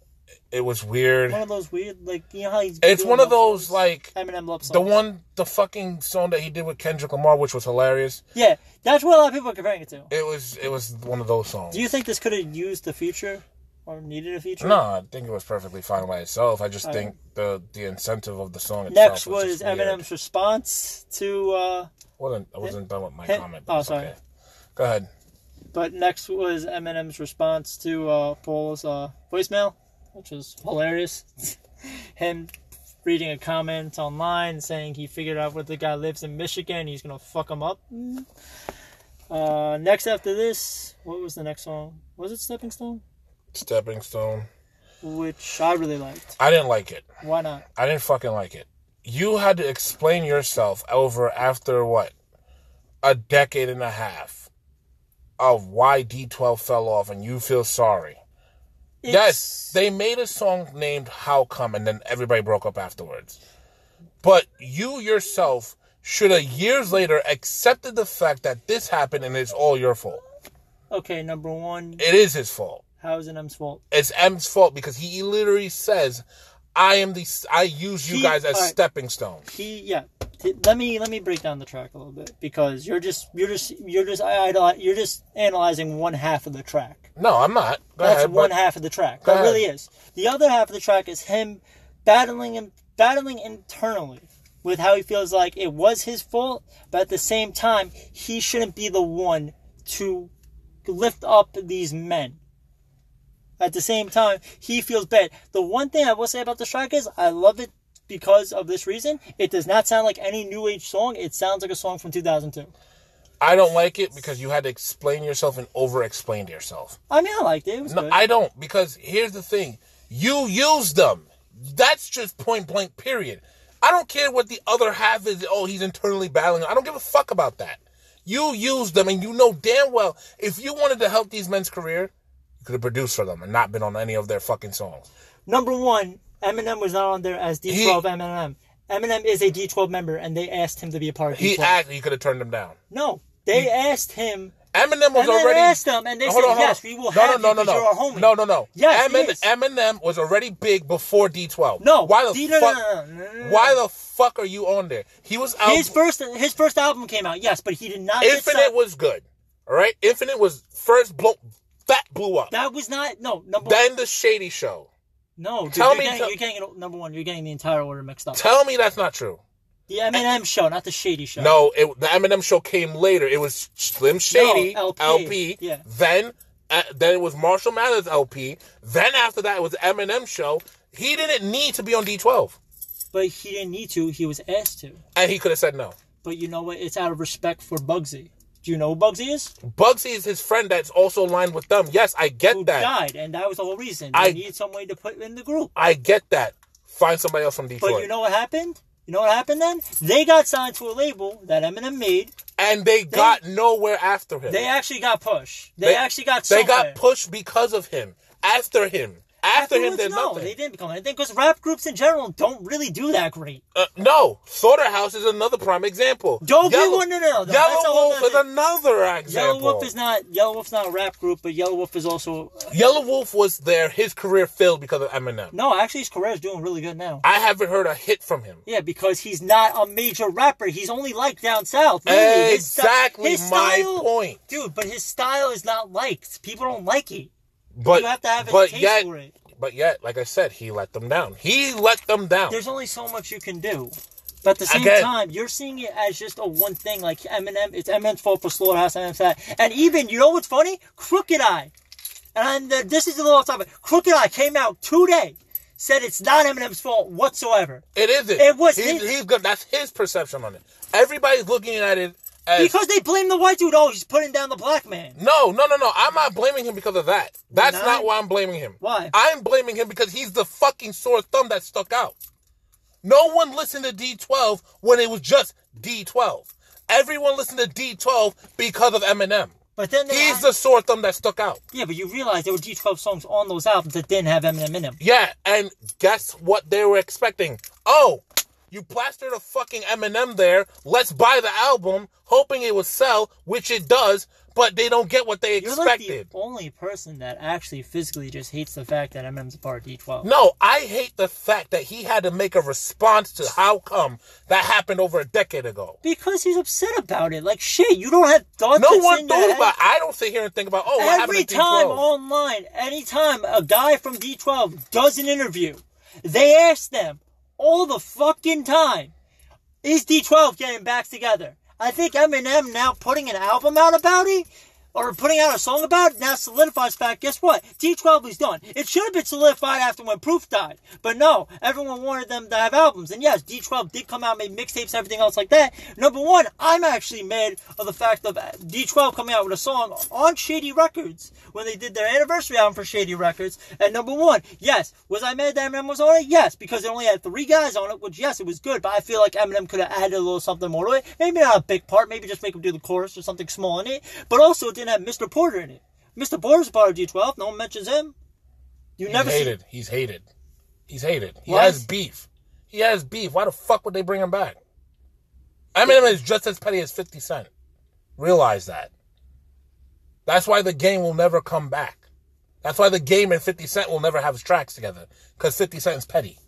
[SPEAKER 1] It was weird.
[SPEAKER 2] One of those weird, like you know how he's.
[SPEAKER 1] It's
[SPEAKER 2] doing
[SPEAKER 1] one of those
[SPEAKER 2] songs?
[SPEAKER 1] like
[SPEAKER 2] Eminem love songs.
[SPEAKER 1] the one, the fucking song that he did with Kendrick Lamar, which was hilarious.
[SPEAKER 2] Yeah, that's what a lot of people are comparing it to.
[SPEAKER 1] It was, it was one of those songs.
[SPEAKER 2] Do you think this could have used the feature? or needed a feature?
[SPEAKER 1] no, I think it was perfectly fine by itself. I just
[SPEAKER 2] All
[SPEAKER 1] think the the incentive of the song itself
[SPEAKER 2] Next
[SPEAKER 1] was,
[SPEAKER 2] was
[SPEAKER 1] just weird.
[SPEAKER 2] Eminem's response to, uh,
[SPEAKER 1] wasn't I wasn't done with my
[SPEAKER 2] Hit-
[SPEAKER 1] comment.
[SPEAKER 2] oh,
[SPEAKER 1] but it's
[SPEAKER 2] sorry.
[SPEAKER 1] okay. Go ahead.
[SPEAKER 2] But next was Eminem's response to uh, Paul's uh, voicemail, which was hilarious. Him reading a comment online saying he figured out where the guy lives in Michigan. He's gonna fuck him up. Uh, next after this, what was the next song? Was it Stepping Stone?
[SPEAKER 1] Stepping Stone.
[SPEAKER 2] Which I really liked.
[SPEAKER 1] I didn't like it.
[SPEAKER 2] Why not?
[SPEAKER 1] I didn't fucking like it. You had to explain yourself over after what? A decade and a half of why D12 fell off and you feel sorry. Yes, they made a song named How Come and then everybody broke up afterwards. But you yourself should have years later accepted the fact that this happened and it's all your fault.
[SPEAKER 2] Okay, number one,
[SPEAKER 1] It is his fault.
[SPEAKER 2] how is it M's fault?
[SPEAKER 1] It's M's fault because he literally says, "I am the I use you
[SPEAKER 2] He-
[SPEAKER 1] guys as
[SPEAKER 2] alright.
[SPEAKER 1] stepping stones."
[SPEAKER 2] He, yeah. Let me let me break down the track a little bit because you're just you're just you're just idol- you're just analyzing one half of the track.
[SPEAKER 1] No, I'm not. Go
[SPEAKER 2] That's
[SPEAKER 1] ahead,
[SPEAKER 2] one
[SPEAKER 1] but-
[SPEAKER 2] half of the track. That really is. The other half of the track is him battling and battling internally with how he feels like it was his fault, but at the same time he shouldn't be the one to lift up these men. At the same time, he feels bad. The one thing I will say about the track is I love it because of this reason. It does not sound like any new age song. It sounds like a song from 2002.
[SPEAKER 1] I don't like it because you had to explain yourself and over explain to yourself.
[SPEAKER 2] I mean, I liked it. It was
[SPEAKER 1] No,
[SPEAKER 2] good.
[SPEAKER 1] I don't because here's the thing: you use them. That's just point blank. Period. I don't care what the other half is. Oh, he's internally battling. I don't give a fuck about that. You use them, and you know damn well if you wanted to help these men's career, could have produced for them and not been on any of their fucking songs.
[SPEAKER 2] Number one, Eminem was not on there as D12 Eminem. Eminem is a D12 member, and they asked him to be a part of
[SPEAKER 1] He
[SPEAKER 2] D12.
[SPEAKER 1] act. He could have turned them down.
[SPEAKER 2] no, they asked him.
[SPEAKER 1] Eminem was
[SPEAKER 2] Eminem
[SPEAKER 1] already
[SPEAKER 2] asked them, and they said,
[SPEAKER 1] on,
[SPEAKER 2] "Yes, we will
[SPEAKER 1] no,
[SPEAKER 2] have
[SPEAKER 1] no,
[SPEAKER 2] you
[SPEAKER 1] no, no,
[SPEAKER 2] you're
[SPEAKER 1] no.
[SPEAKER 2] our homie."
[SPEAKER 1] No, no, no.
[SPEAKER 2] Yes,
[SPEAKER 1] Emin- Eminem was already big before D12.
[SPEAKER 2] No,
[SPEAKER 1] Why the
[SPEAKER 2] D- no, no,
[SPEAKER 1] fuck?
[SPEAKER 2] no, no, no, no, no.
[SPEAKER 1] Why the fuck are you on there? He was out.
[SPEAKER 2] His first his first album came out, yes, but he did not.
[SPEAKER 1] Infinite was good. All right, Infinite was first blow. That blew up.
[SPEAKER 2] That was not no number.
[SPEAKER 1] then the Shady Show.
[SPEAKER 2] no, dude,
[SPEAKER 1] Tell
[SPEAKER 2] you're
[SPEAKER 1] me-
[SPEAKER 2] Getting,
[SPEAKER 1] tell-
[SPEAKER 2] you're getting it, number one. You're getting the entire order mixed up.
[SPEAKER 1] Tell me that's not true.
[SPEAKER 2] The Eminem show, not the Shady show.
[SPEAKER 1] No, it, the Eminem show came later. It was Slim Shady
[SPEAKER 2] No, LP,
[SPEAKER 1] LP.
[SPEAKER 2] yeah.
[SPEAKER 1] Then, uh, then it was Marshall Mathers LP. Then after that, it was the Eminem show. He didn't need to be on D12,
[SPEAKER 2] but he didn't need to. He was asked to.
[SPEAKER 1] and he could have said no.
[SPEAKER 2] But you know what? It's out of respect for Bugsy. Do you know who Bugsy is?
[SPEAKER 1] Bugsy is his friend that's also aligned with them. Yes, I get
[SPEAKER 2] Who
[SPEAKER 1] that.
[SPEAKER 2] died, and that was the whole reason. They
[SPEAKER 1] I-
[SPEAKER 2] needed some way to put in the group.
[SPEAKER 1] I get that. Find somebody else from Detroit.
[SPEAKER 2] But you know what happened? You know what happened then? They got signed to a label that Eminem made
[SPEAKER 1] and they got nowhere after him.
[SPEAKER 2] They actually got pushed. They, actually got. somewhere.
[SPEAKER 1] They got pushed because of him. After him. After him, did
[SPEAKER 2] no,
[SPEAKER 1] nothing.
[SPEAKER 2] they didn't become anything because rap groups in general don't really do that great.
[SPEAKER 1] Uh, no, Slaughterhouse is another prime example.
[SPEAKER 2] Don't be
[SPEAKER 1] Yellow,
[SPEAKER 2] one to know. though. That's a
[SPEAKER 1] Yellow Wolf is
[SPEAKER 2] nother-
[SPEAKER 1] another example.
[SPEAKER 2] Yelawolf is not Yelawolf's not a rap group, but Yelawolf is also
[SPEAKER 1] Yelawolf was there. His career failed because of Eminem.
[SPEAKER 2] no. Actually, his career is doing really good now.
[SPEAKER 1] I haven't heard a hit from him.
[SPEAKER 2] Yeah, because he's not a major rapper. He's only like down south. Really. His
[SPEAKER 1] Exactly
[SPEAKER 2] his
[SPEAKER 1] my
[SPEAKER 2] style-
[SPEAKER 1] point.
[SPEAKER 2] dude. But his style is not liked. People don't like it.
[SPEAKER 1] But
[SPEAKER 2] you have to have a
[SPEAKER 1] but
[SPEAKER 2] taste
[SPEAKER 1] yet,
[SPEAKER 2] for it.
[SPEAKER 1] But yet, like I said, he let them down. He let them down.
[SPEAKER 2] There's only so much you can do. But at the same
[SPEAKER 1] Again-
[SPEAKER 2] time, you're seeing it as just a one thing, like Eminem. It's Eminem's fault for Slaughterhouse, Eminem's that. And even, you know what's funny? Crooked I. And uh, this is a little off topic. Crooked I came out today, said it's not Eminem's fault whatsoever.
[SPEAKER 1] it isn't.
[SPEAKER 2] It was
[SPEAKER 1] He's,
[SPEAKER 2] his-
[SPEAKER 1] he's good. That's his perception on it. Everybody's looking at it as
[SPEAKER 2] Because they blame the white dude. Oh, he's putting down the black man.
[SPEAKER 1] No, no, no, no. I'm not blaming him because of that. That's
[SPEAKER 2] not?
[SPEAKER 1] not why I'm blaming him.
[SPEAKER 2] Why?
[SPEAKER 1] I'm blaming him because he's the fucking sore thumb that stuck out. No one listened to D12 when it was just D12. Everyone listened to D12 because of Eminem.
[SPEAKER 2] But then
[SPEAKER 1] He's the sore thumb that stuck out.
[SPEAKER 2] yeah, but you realize there were D12 songs on those albums that didn't have Eminem in them.
[SPEAKER 1] Yeah, and guess what they were expecting? Oh, you plastered a fucking Eminem there. Let's buy the album, hoping it would sell, which it does, but they don't get what they
[SPEAKER 2] You're like
[SPEAKER 1] expected.
[SPEAKER 2] the only person that actually physically just hates the fact that Eminem's a part of D12.
[SPEAKER 1] No, I hate the fact that he had to make a response to how come that happened over a decade ago.
[SPEAKER 2] Because he's upset about it. Like shit, you don't have thoughts.
[SPEAKER 1] No one thought about. I don't sit here and think about. Oh, what
[SPEAKER 2] Every
[SPEAKER 1] happened to
[SPEAKER 2] time
[SPEAKER 1] D12?
[SPEAKER 2] online, anytime a guy from D12 does an interview, they ask them all the fucking time, is D12 getting back together? I think Eminem now putting an album out about it, or putting out a song about it, now solidifies fact, guess what? D12 is done. It should have been solidified after when Proof died. But no, everyone wanted them to have albums. And yes, D12 did come out, made mixtapes, everything else like that. Number one, I'm actually mad of the fact of D12 coming out with a song on Shady Records when they did their anniversary album for Shady Records. And number one, yes, was I mad that Eminem was on it? Yes, because it only had three guys on it, which yes, it was good, but I feel like Eminem could have added a little something more to it. Maybe not a big part, maybe just make him do the chorus or something small in it. But also, it didn't have Mr. Porter in it. Mr. Porter's part of D12, no one mentions him. You
[SPEAKER 1] He's
[SPEAKER 2] never see
[SPEAKER 1] hated. He's hated. He's hated. He
[SPEAKER 2] What?
[SPEAKER 1] has beef. He has beef. Why the fuck would they bring him back? Eminem is just as petty as 50 Cent. Realize that. That's why the game will never come back. That's why the game and 50 Cent will never have his tracks together. Because 50 Cent is petty.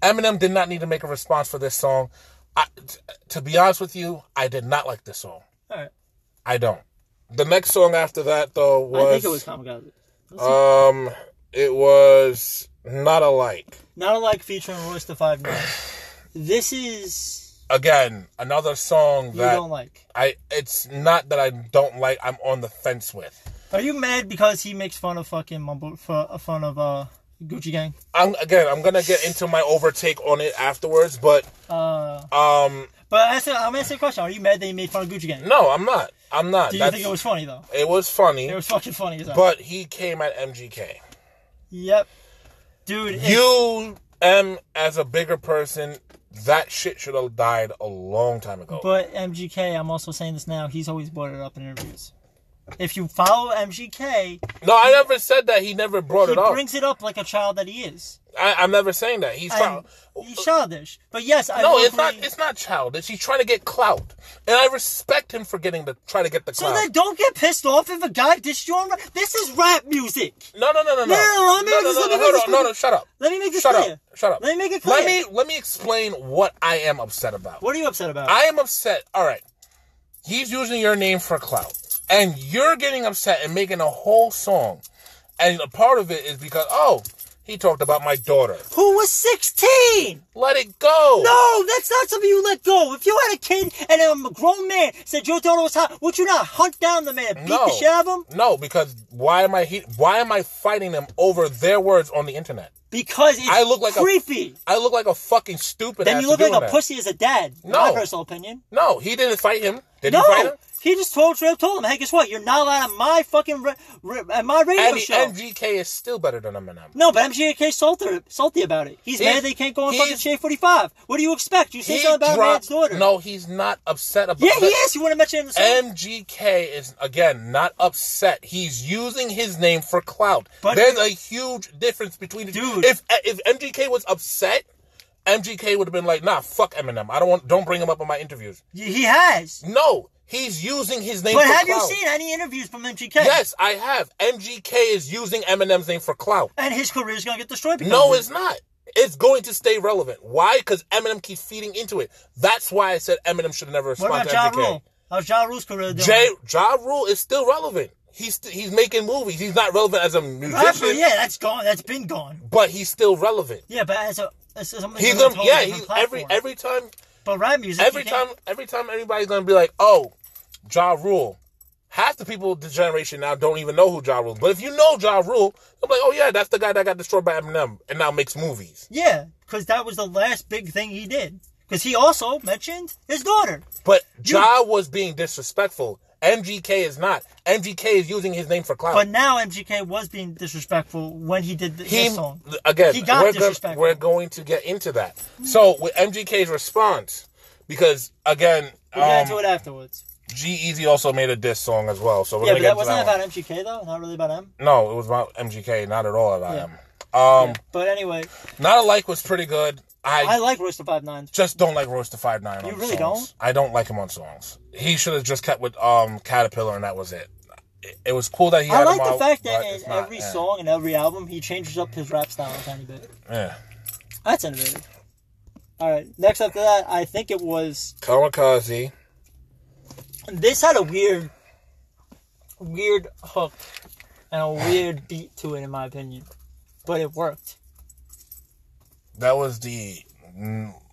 [SPEAKER 1] Eminem did not need to make a response for this song. I, t- to be honest with you, I did not like this song. I don't. The next song after that, though, was.
[SPEAKER 2] I think it was Kamikaze.
[SPEAKER 1] Um, it was not alike.
[SPEAKER 2] Not alike featuring Royce the Five Nine. This is
[SPEAKER 1] Again, another song that you
[SPEAKER 2] don't like.
[SPEAKER 1] I. It's not that I don't like. I'm on the fence with.
[SPEAKER 2] Are you mad because he makes fun of fucking mumble for fun of uh Gucci Gang?
[SPEAKER 1] I'm again. I'm gonna get into my overtake on it afterwards, but
[SPEAKER 2] Uh,
[SPEAKER 1] um,
[SPEAKER 2] but I'm asking a question. Are you mad that he made fun of Gucci Gang?
[SPEAKER 1] no, I'm not. I'm not.
[SPEAKER 2] Do you think it was funny though?
[SPEAKER 1] It was funny,
[SPEAKER 2] It was fucking funny as
[SPEAKER 1] but he came at MGK.
[SPEAKER 2] Yep, dude.
[SPEAKER 1] You, M, as a bigger person, that shit should have died a long time ago.
[SPEAKER 2] But MGK, I'm also saying this now. He's always brought it up in interviews. If you follow MGK,
[SPEAKER 1] no, I never said that. He never brought
[SPEAKER 2] he
[SPEAKER 1] it up.
[SPEAKER 2] He brings it up like a child that he is.
[SPEAKER 1] I, I'm never saying that. He's.
[SPEAKER 2] And he's childish. But yes, I
[SPEAKER 1] No, it's not. It's not childish. He's trying to get clout, and I respect him for getting the try to get the
[SPEAKER 2] So then don't get pissed off if a guy dishes you on rap. This is rap music.
[SPEAKER 1] no, no, no, no, no,
[SPEAKER 2] No, no, no, let me
[SPEAKER 1] no, no, no, no, no, no, shut up.
[SPEAKER 2] Let me make this
[SPEAKER 1] Shut
[SPEAKER 2] clear.
[SPEAKER 1] up. Shut up.
[SPEAKER 2] Let me make it clear.
[SPEAKER 1] Let me let me explain what I am upset about.
[SPEAKER 2] What are you upset about?
[SPEAKER 1] I am upset. All right, he's using your name for clout, and you're getting upset and making a whole song, and a part of it is because oh, he talked about my daughter.
[SPEAKER 2] Who was 16?
[SPEAKER 1] Let it go.
[SPEAKER 2] No, that's not something you let go. If you had a kid and a grown man said your daughter was hot, would you not hunt down the man beat
[SPEAKER 1] No.
[SPEAKER 2] the shit out of him?
[SPEAKER 1] No, because why am I he- why am I fighting them over their words on the internet?
[SPEAKER 2] Because it's
[SPEAKER 1] I look like a-
[SPEAKER 2] creepy.
[SPEAKER 1] I look like a fucking stupid.
[SPEAKER 2] then you look like a
[SPEAKER 1] that.
[SPEAKER 2] pussy as a dad.
[SPEAKER 1] No.
[SPEAKER 2] My personal opinion.
[SPEAKER 1] No, he didn't fight him. Did
[SPEAKER 2] no,
[SPEAKER 1] he fight him?
[SPEAKER 2] He just told up told him, hey, guess what? You're not allowed on my fucking ra- ra- at my radio
[SPEAKER 1] And
[SPEAKER 2] show.
[SPEAKER 1] MGK is still better than Eminem.
[SPEAKER 2] no, but MGK salty, salty about it. He's
[SPEAKER 1] He's-
[SPEAKER 2] mad they can't go on fucking Shade 45. What do you expect? You say something about man's daughter.
[SPEAKER 1] No, he's not upset about it.
[SPEAKER 2] Yeah, he is. You want to mention it in the song?
[SPEAKER 1] MGK is again not upset. He's using his name for clout.
[SPEAKER 2] But-
[SPEAKER 1] There's a huge difference between the
[SPEAKER 2] Dude.
[SPEAKER 1] If if MGK was upset, MGK would have been like, "Nah, fuck Eminem. I don't want. Don't bring him up in my interviews."
[SPEAKER 2] he has.
[SPEAKER 1] No, he's using his name.
[SPEAKER 2] But have you seen any interviews from MGK?
[SPEAKER 1] Yes, I have. MGK is using Eminem's name for clout.
[SPEAKER 2] And his career is going to get destroyed because
[SPEAKER 1] No, it's not. It's going to stay relevant. Why? Because Eminem keeps feeding into it. That's why I said Eminem should have never
[SPEAKER 2] about
[SPEAKER 1] to
[SPEAKER 2] Ja
[SPEAKER 1] MGK.
[SPEAKER 2] Rule? How's Ja Rule's career doing?
[SPEAKER 1] J. Ja Rule is still relevant. He's st- he's making movies. He's not relevant as a musician,
[SPEAKER 2] Rapper, yeah, that's gone. That's been gone.
[SPEAKER 1] but he's still relevant.
[SPEAKER 2] Yeah, but as a as
[SPEAKER 1] He's gonna, yeah. He's every every time
[SPEAKER 2] But rap music,
[SPEAKER 1] every
[SPEAKER 2] you can't-
[SPEAKER 1] time every time everybody's gonna be like, oh, Ja Rule. Half the people of the generation now don't even know who Ja Rule is. But if you know Ja Rule, I'm like, oh yeah, that's the guy that got destroyed by Eminem and now makes movies.
[SPEAKER 2] Yeah, because that was the last big thing he did. Because he also mentioned his daughter.
[SPEAKER 1] But Ja was being disrespectful. MGK is not. MGK is using his name for clout.
[SPEAKER 2] But now MGK was being disrespectful when he did the,
[SPEAKER 1] he
[SPEAKER 2] this song.
[SPEAKER 1] again
[SPEAKER 2] He got
[SPEAKER 1] we're, gonna,
[SPEAKER 2] disrespectful.
[SPEAKER 1] we're going to get into that so with mgk's response because again
[SPEAKER 2] We'll get
[SPEAKER 1] um,
[SPEAKER 2] into it afterwards.
[SPEAKER 1] G-Eazy also made a diss song as well so we're
[SPEAKER 2] Yeah, but that wasn't
[SPEAKER 1] that
[SPEAKER 2] about MGK though. Not really about him.
[SPEAKER 1] no it was about mgk not at all about
[SPEAKER 2] Yeah.
[SPEAKER 1] him um
[SPEAKER 2] But anyway,
[SPEAKER 1] not alike was pretty good i,
[SPEAKER 2] I like the Five Nine.
[SPEAKER 1] just don't like the five nine
[SPEAKER 2] You really
[SPEAKER 1] songs.
[SPEAKER 2] don't?
[SPEAKER 1] i don't like him on songs he should have just kept with um caterpillar and that was it it, it was cool that he
[SPEAKER 2] I like the
[SPEAKER 1] out,
[SPEAKER 2] fact that in
[SPEAKER 1] not-
[SPEAKER 2] every
[SPEAKER 1] yeah.
[SPEAKER 2] song and every album he changes up his rap style a tiny bit.
[SPEAKER 1] yeah
[SPEAKER 2] That's innovative. All right, next after that, I think it was
[SPEAKER 1] kamikaze
[SPEAKER 2] this had a weird, weird hook and a weird beat to it, in my opinion, but it worked.
[SPEAKER 1] that was the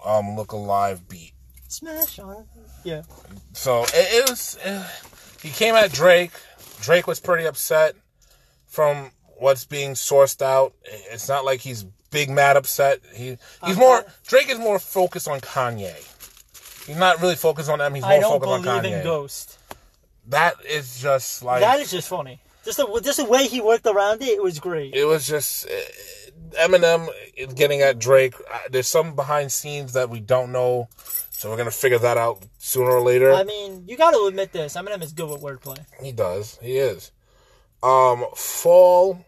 [SPEAKER 1] um look alive beat
[SPEAKER 2] Smash on it. Yeah.
[SPEAKER 1] So it, it was. eh, he came at Drake. Drake was pretty upset from what's being sourced out. It's not like he's big mad upset. He he's more. Drake is more focused on Kanye. He's not really focused on them. He's more focused on Kanye.
[SPEAKER 2] I don't believe in Ghost.
[SPEAKER 1] That is just like
[SPEAKER 2] That is just funny. Just the just the way he worked around it, it was great.
[SPEAKER 1] it was just eh, Eminem getting at Drake. Uh, There's some behind scenes that we don't know, so we're gonna figure that out sooner or later.
[SPEAKER 2] I mean, you got to admit this. Eminem is good with wordplay.
[SPEAKER 1] He does. He is. Um, Fall.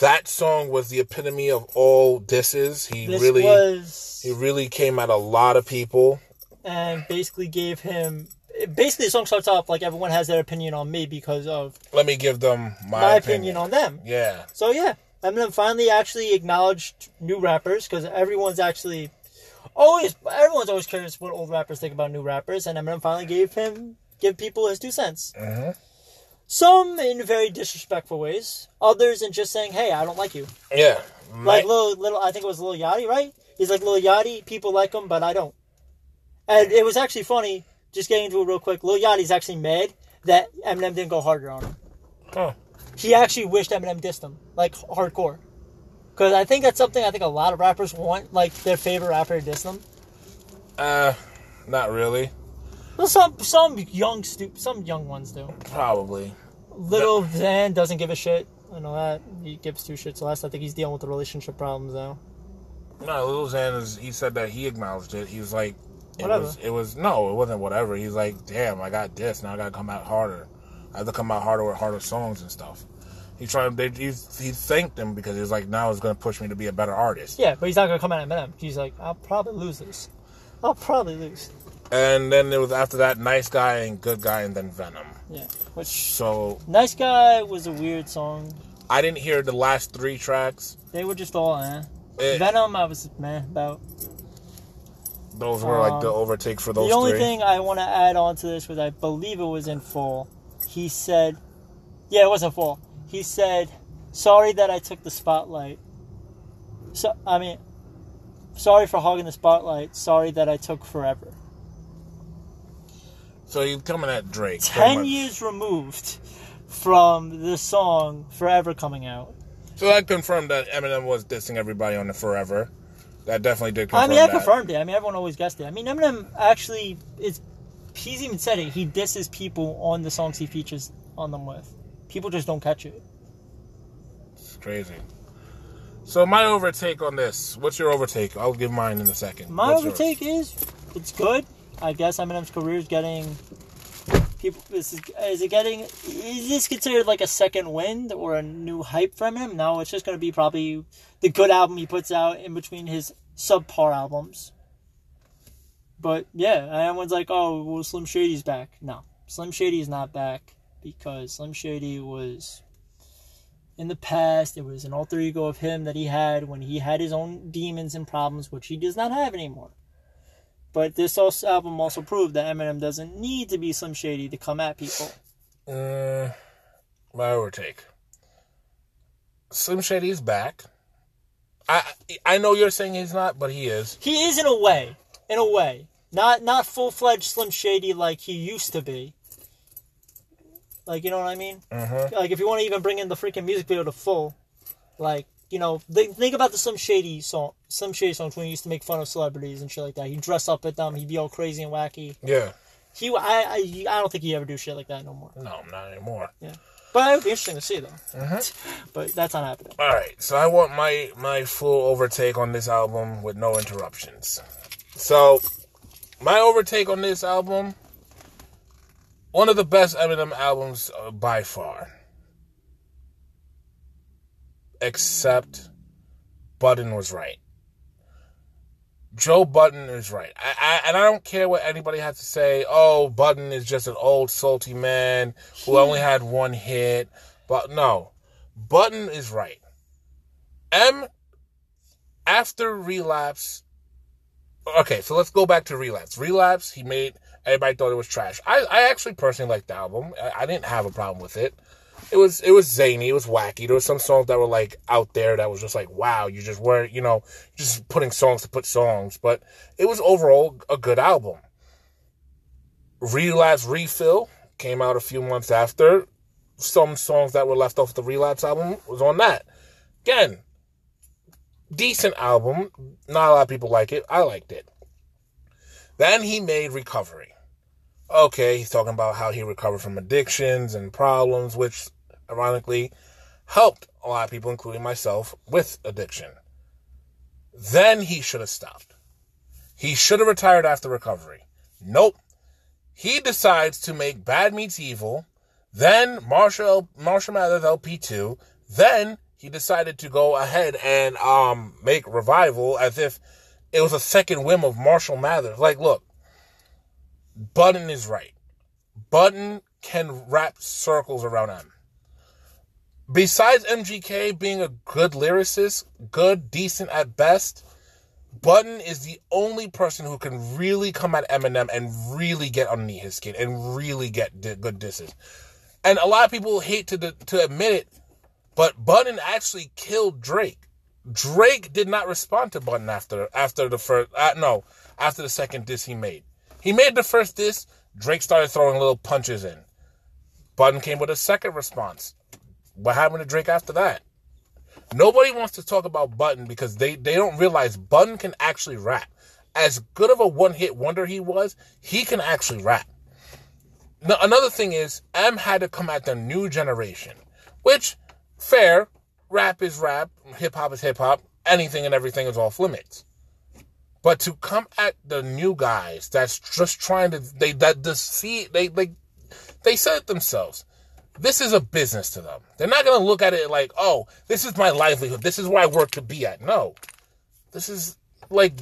[SPEAKER 1] That song was the epitome of all disses. He
[SPEAKER 2] This
[SPEAKER 1] really,
[SPEAKER 2] was
[SPEAKER 1] he really came at a lot of people.
[SPEAKER 2] and basically gave him. Basically, the song starts off like everyone has their opinion on me because of
[SPEAKER 1] Let me give them my,
[SPEAKER 2] my, opinion. on them.
[SPEAKER 1] Yeah,
[SPEAKER 2] So yeah, Eminem finally actually acknowledged new rappers because everyone's actually always everyone's always curious what old rappers think about new rappers, and Eminem finally gave him give people his two cents.
[SPEAKER 1] Mhm.
[SPEAKER 2] Some in very disrespectful ways, others in just saying, "Hey, I don't like you."
[SPEAKER 1] yeah.
[SPEAKER 2] Like little little, I think it was Lil Yachty, right? He's like Lil Yachty, people like him, but I don't. And it was actually funny. Just getting into it real quick. Lil Yachty's actually mad that Eminem didn't go harder on him.
[SPEAKER 1] Huh.
[SPEAKER 2] He actually wished Eminem dissed him, like hardcore. Because I think that's something I think a lot of rappers want, like their favorite rapper to diss them.
[SPEAKER 1] Uh, not really.
[SPEAKER 2] Well, some some young stu- some young ones do.
[SPEAKER 1] Probably.
[SPEAKER 2] Lil Xan doesn't give a shit. I know that he gives two shits less. I think he's dealing with the relationship problems now.
[SPEAKER 1] No, Lil Xan is. He said that he acknowledged it. He was like, it
[SPEAKER 2] Whatever.
[SPEAKER 1] was. It was no, it wasn't whatever. He's like, damn, I got this. Now I gotta come out harder. I have to come out harder with harder songs and stuff. He tried. They, he, he thanked him because he's like, now it's gonna push me to be a better artist.
[SPEAKER 2] Yeah, but he's not gonna come out at Eminem. He's like, I'll probably lose this. I'll probably lose.
[SPEAKER 1] And then it was after that, nice guy and good guy, and then Venom.
[SPEAKER 2] Yeah. Which
[SPEAKER 1] So
[SPEAKER 2] Nice Guy was a weird song.
[SPEAKER 1] I didn't hear the last three tracks.
[SPEAKER 2] They were just all eh.
[SPEAKER 1] It-
[SPEAKER 2] Venom, I was meh about.
[SPEAKER 1] those were like the
[SPEAKER 2] Um,
[SPEAKER 1] overtakes for those
[SPEAKER 2] the only
[SPEAKER 1] three.
[SPEAKER 2] thing I want to add on to this was I believe it was in full. He said, yeah, it wasn't full. He said, sorry that I took the spotlight. So I mean, sorry for hogging the spotlight. Sorry that I took forever.
[SPEAKER 1] so he's coming at Drake.
[SPEAKER 2] Ten years removed from the song "Forever" coming out.
[SPEAKER 1] So that confirmed that Eminem was dissing everybody on the Forever. That definitely did confirm
[SPEAKER 2] I mean, I
[SPEAKER 1] that.
[SPEAKER 2] confirmed it. I mean, everyone always guessed it. I mean, Eminem actually is he's even said it. He disses people on the songs he features on them with. People just don't catch it.
[SPEAKER 1] It's crazy. So my overtake on this. What's your overtake? I'll give mine in a second.
[SPEAKER 2] My
[SPEAKER 1] What's yours?
[SPEAKER 2] overtake is it's good. I guess Eminem's career is getting people. Is, is it getting? Is this considered like a second wind or a new hype from him? No, it's just going to be probably the good album he puts out in between his subpar albums. But yeah, everyone's like, "Oh, well, Slim Shady's back." No, Slim Shady's not back because Slim Shady was in the past. It was an alter ego of him that he had when he had his own demons and problems, which he does not have anymore. But this also, album also proved that Eminem doesn't need to be Slim Shady to come at people.
[SPEAKER 1] Uh, my overtake. Slim Shady's back. I I know you're saying he's not, but he is.
[SPEAKER 2] He is in a way, in a way, not not full fledged Slim Shady like he used to be. Like you know what I mean?
[SPEAKER 1] Mm-hmm.
[SPEAKER 2] Like if you want to even bring in the freaking music video to full, like you know, think, think about the some Shady song, some Shady songs when he used to make fun of celebrities and shit like that. He'd dress up at them. He'd be all crazy and wacky.
[SPEAKER 1] Yeah.
[SPEAKER 2] He, I, I, I don't think he ever do shit like that no more.
[SPEAKER 1] No, not anymore. Yeah.
[SPEAKER 2] But it would be interesting to see though. But that's not happening.
[SPEAKER 1] All right, so I want my my full overtake on this album with no interruptions. So, my overtake on this album, one of the best Eminem albums uh, by far. Except, Budden was right. Joe Budden is right. I, I, and I don't care what anybody has to say. Oh, Budden is just an old salty man who only had one hit. But no, Budden is right. M, after relapse. Okay, so let's go back to relapse. Relapse, he made everybody thought it was trash. I, I actually personally liked the album. I, I didn't have a problem with it. It was it was zany, it was wacky. There was some songs that were like out there that was just like, wow, you just weren't, you know, just putting songs to put songs. But it was overall a good album. Relapse Refill came out a few months after. Some songs that were left off the Relapse album was on that. Again, decent album. Not a lot of people like it. I liked it. Then he made Recovery. Okay, he's talking about how he recovered from addictions and problems, which ironically helped a lot of people, including myself, with addiction. Then he should have stopped. He should have retired after recovery. Nope. He decides to make Bad Meets Evil, then Marshall Marshall Mathers LP2, then he decided to go ahead and um make Revival as if it was a second whim of Marshall Mathers. Like, look, Budden is right. Budden can wrap circles around M. Besides MGK being a good lyricist, good, decent at best, Budden is the only person who can really come at Eminem and really get underneath his skin and really get di- good disses. And a lot of people hate to to admit it, but Budden actually killed Drake. Drake did not respond to Budden after after the first uh, no after the second diss he made. He made the first diss. Drake started throwing little punches in. Budden came with a second response. What happened to Drake after that? Nobody wants to talk about Budden because they, they don't realize Budden can actually rap. As good of a one hit wonder he was, he can actually rap. Now, another thing is, M had to come at the new generation, which, fair, rap is rap, hip hop is hip hop, anything and everything is off limits. But to come at the new guys that's just trying to they that just see they they they said it themselves. This is a business to them. They're not gonna look at it like, oh, this is my livelihood. This is where I work to be at. No. This is like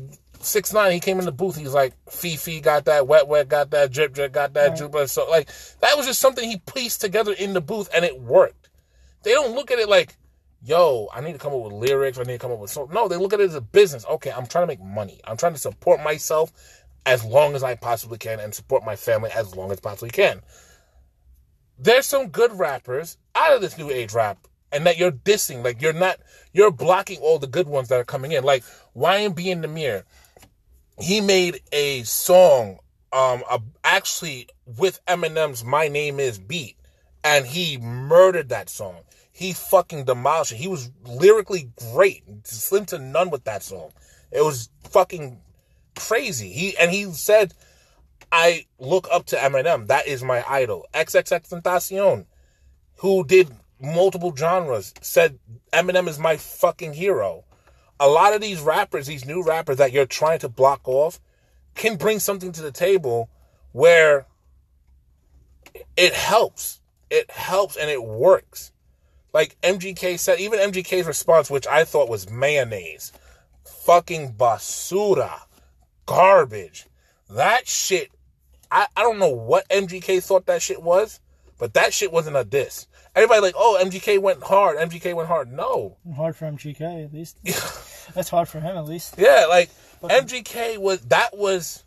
[SPEAKER 1] six nine. He came in the booth. He's like, Fifi got that, wet wet got that, drip drip got that,
[SPEAKER 2] Right.
[SPEAKER 1] So like that was just something he pieced together in the booth, and it worked. They don't look at it like, yo, I need to come up with lyrics. I need to come up with so. No, they look at it as a business. Okay, I'm trying to make money. I'm trying to support myself as long as I possibly can, and support my family as long as possibly can. There's some good rappers out of this new age rap, and that you're dissing. Like you're not, you're blocking all the good ones that are coming in. Like YMB in the mirror, he made a song, um, a, actually with Eminem's "My Name Is" beat, and he murdered that song. He fucking demolished it. He was lyrically great, slim to none with that song. It was fucking crazy. He and he said, I look up to Eminem. That is my idol. XXXTentacion, who did multiple genres, said Eminem is my fucking hero. A lot of these rappers, these new rappers that you're trying to block off, can bring something to the table where it helps. It helps and it works. Like MGK said, even MGK's response, which I thought was mayonnaise, fucking basura, garbage. That shit, I, I don't know what MGK thought that shit was, but that shit wasn't a diss. Everybody like, oh, MGK went hard. MGK went hard. No.
[SPEAKER 2] Hard for MGK, at least. That's hard for him, at least.
[SPEAKER 1] Yeah, like MGK was that was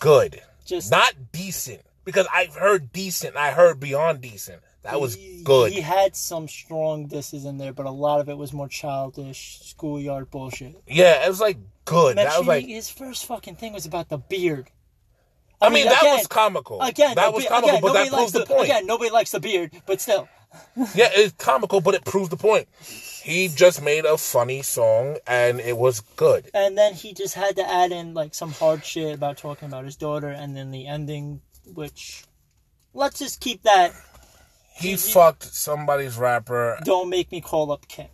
[SPEAKER 1] good,
[SPEAKER 2] Just-
[SPEAKER 1] not decent. Because I've heard decent, I heard beyond decent. That was good.
[SPEAKER 2] He had some strong disses in there, but a lot of it was more childish, schoolyard bullshit.
[SPEAKER 1] Yeah, it was like good. That was like,
[SPEAKER 2] his first fucking thing was about the beard.
[SPEAKER 1] I mean, that
[SPEAKER 2] again-
[SPEAKER 1] was comical.
[SPEAKER 2] Again,
[SPEAKER 1] that
[SPEAKER 2] the
[SPEAKER 1] was comical,
[SPEAKER 2] again,
[SPEAKER 1] but that proves
[SPEAKER 2] likes
[SPEAKER 1] the point.
[SPEAKER 2] Again, nobody likes the beard, but still.
[SPEAKER 1] Yeah, it's comical, but it proves the point. He just made a funny song, and it was good.
[SPEAKER 2] And then he just had to add in like some hard shit about talking about his daughter, and then the ending, which let's just keep that.
[SPEAKER 1] He fucked somebody's rapper.
[SPEAKER 2] Don't make me call up Kim.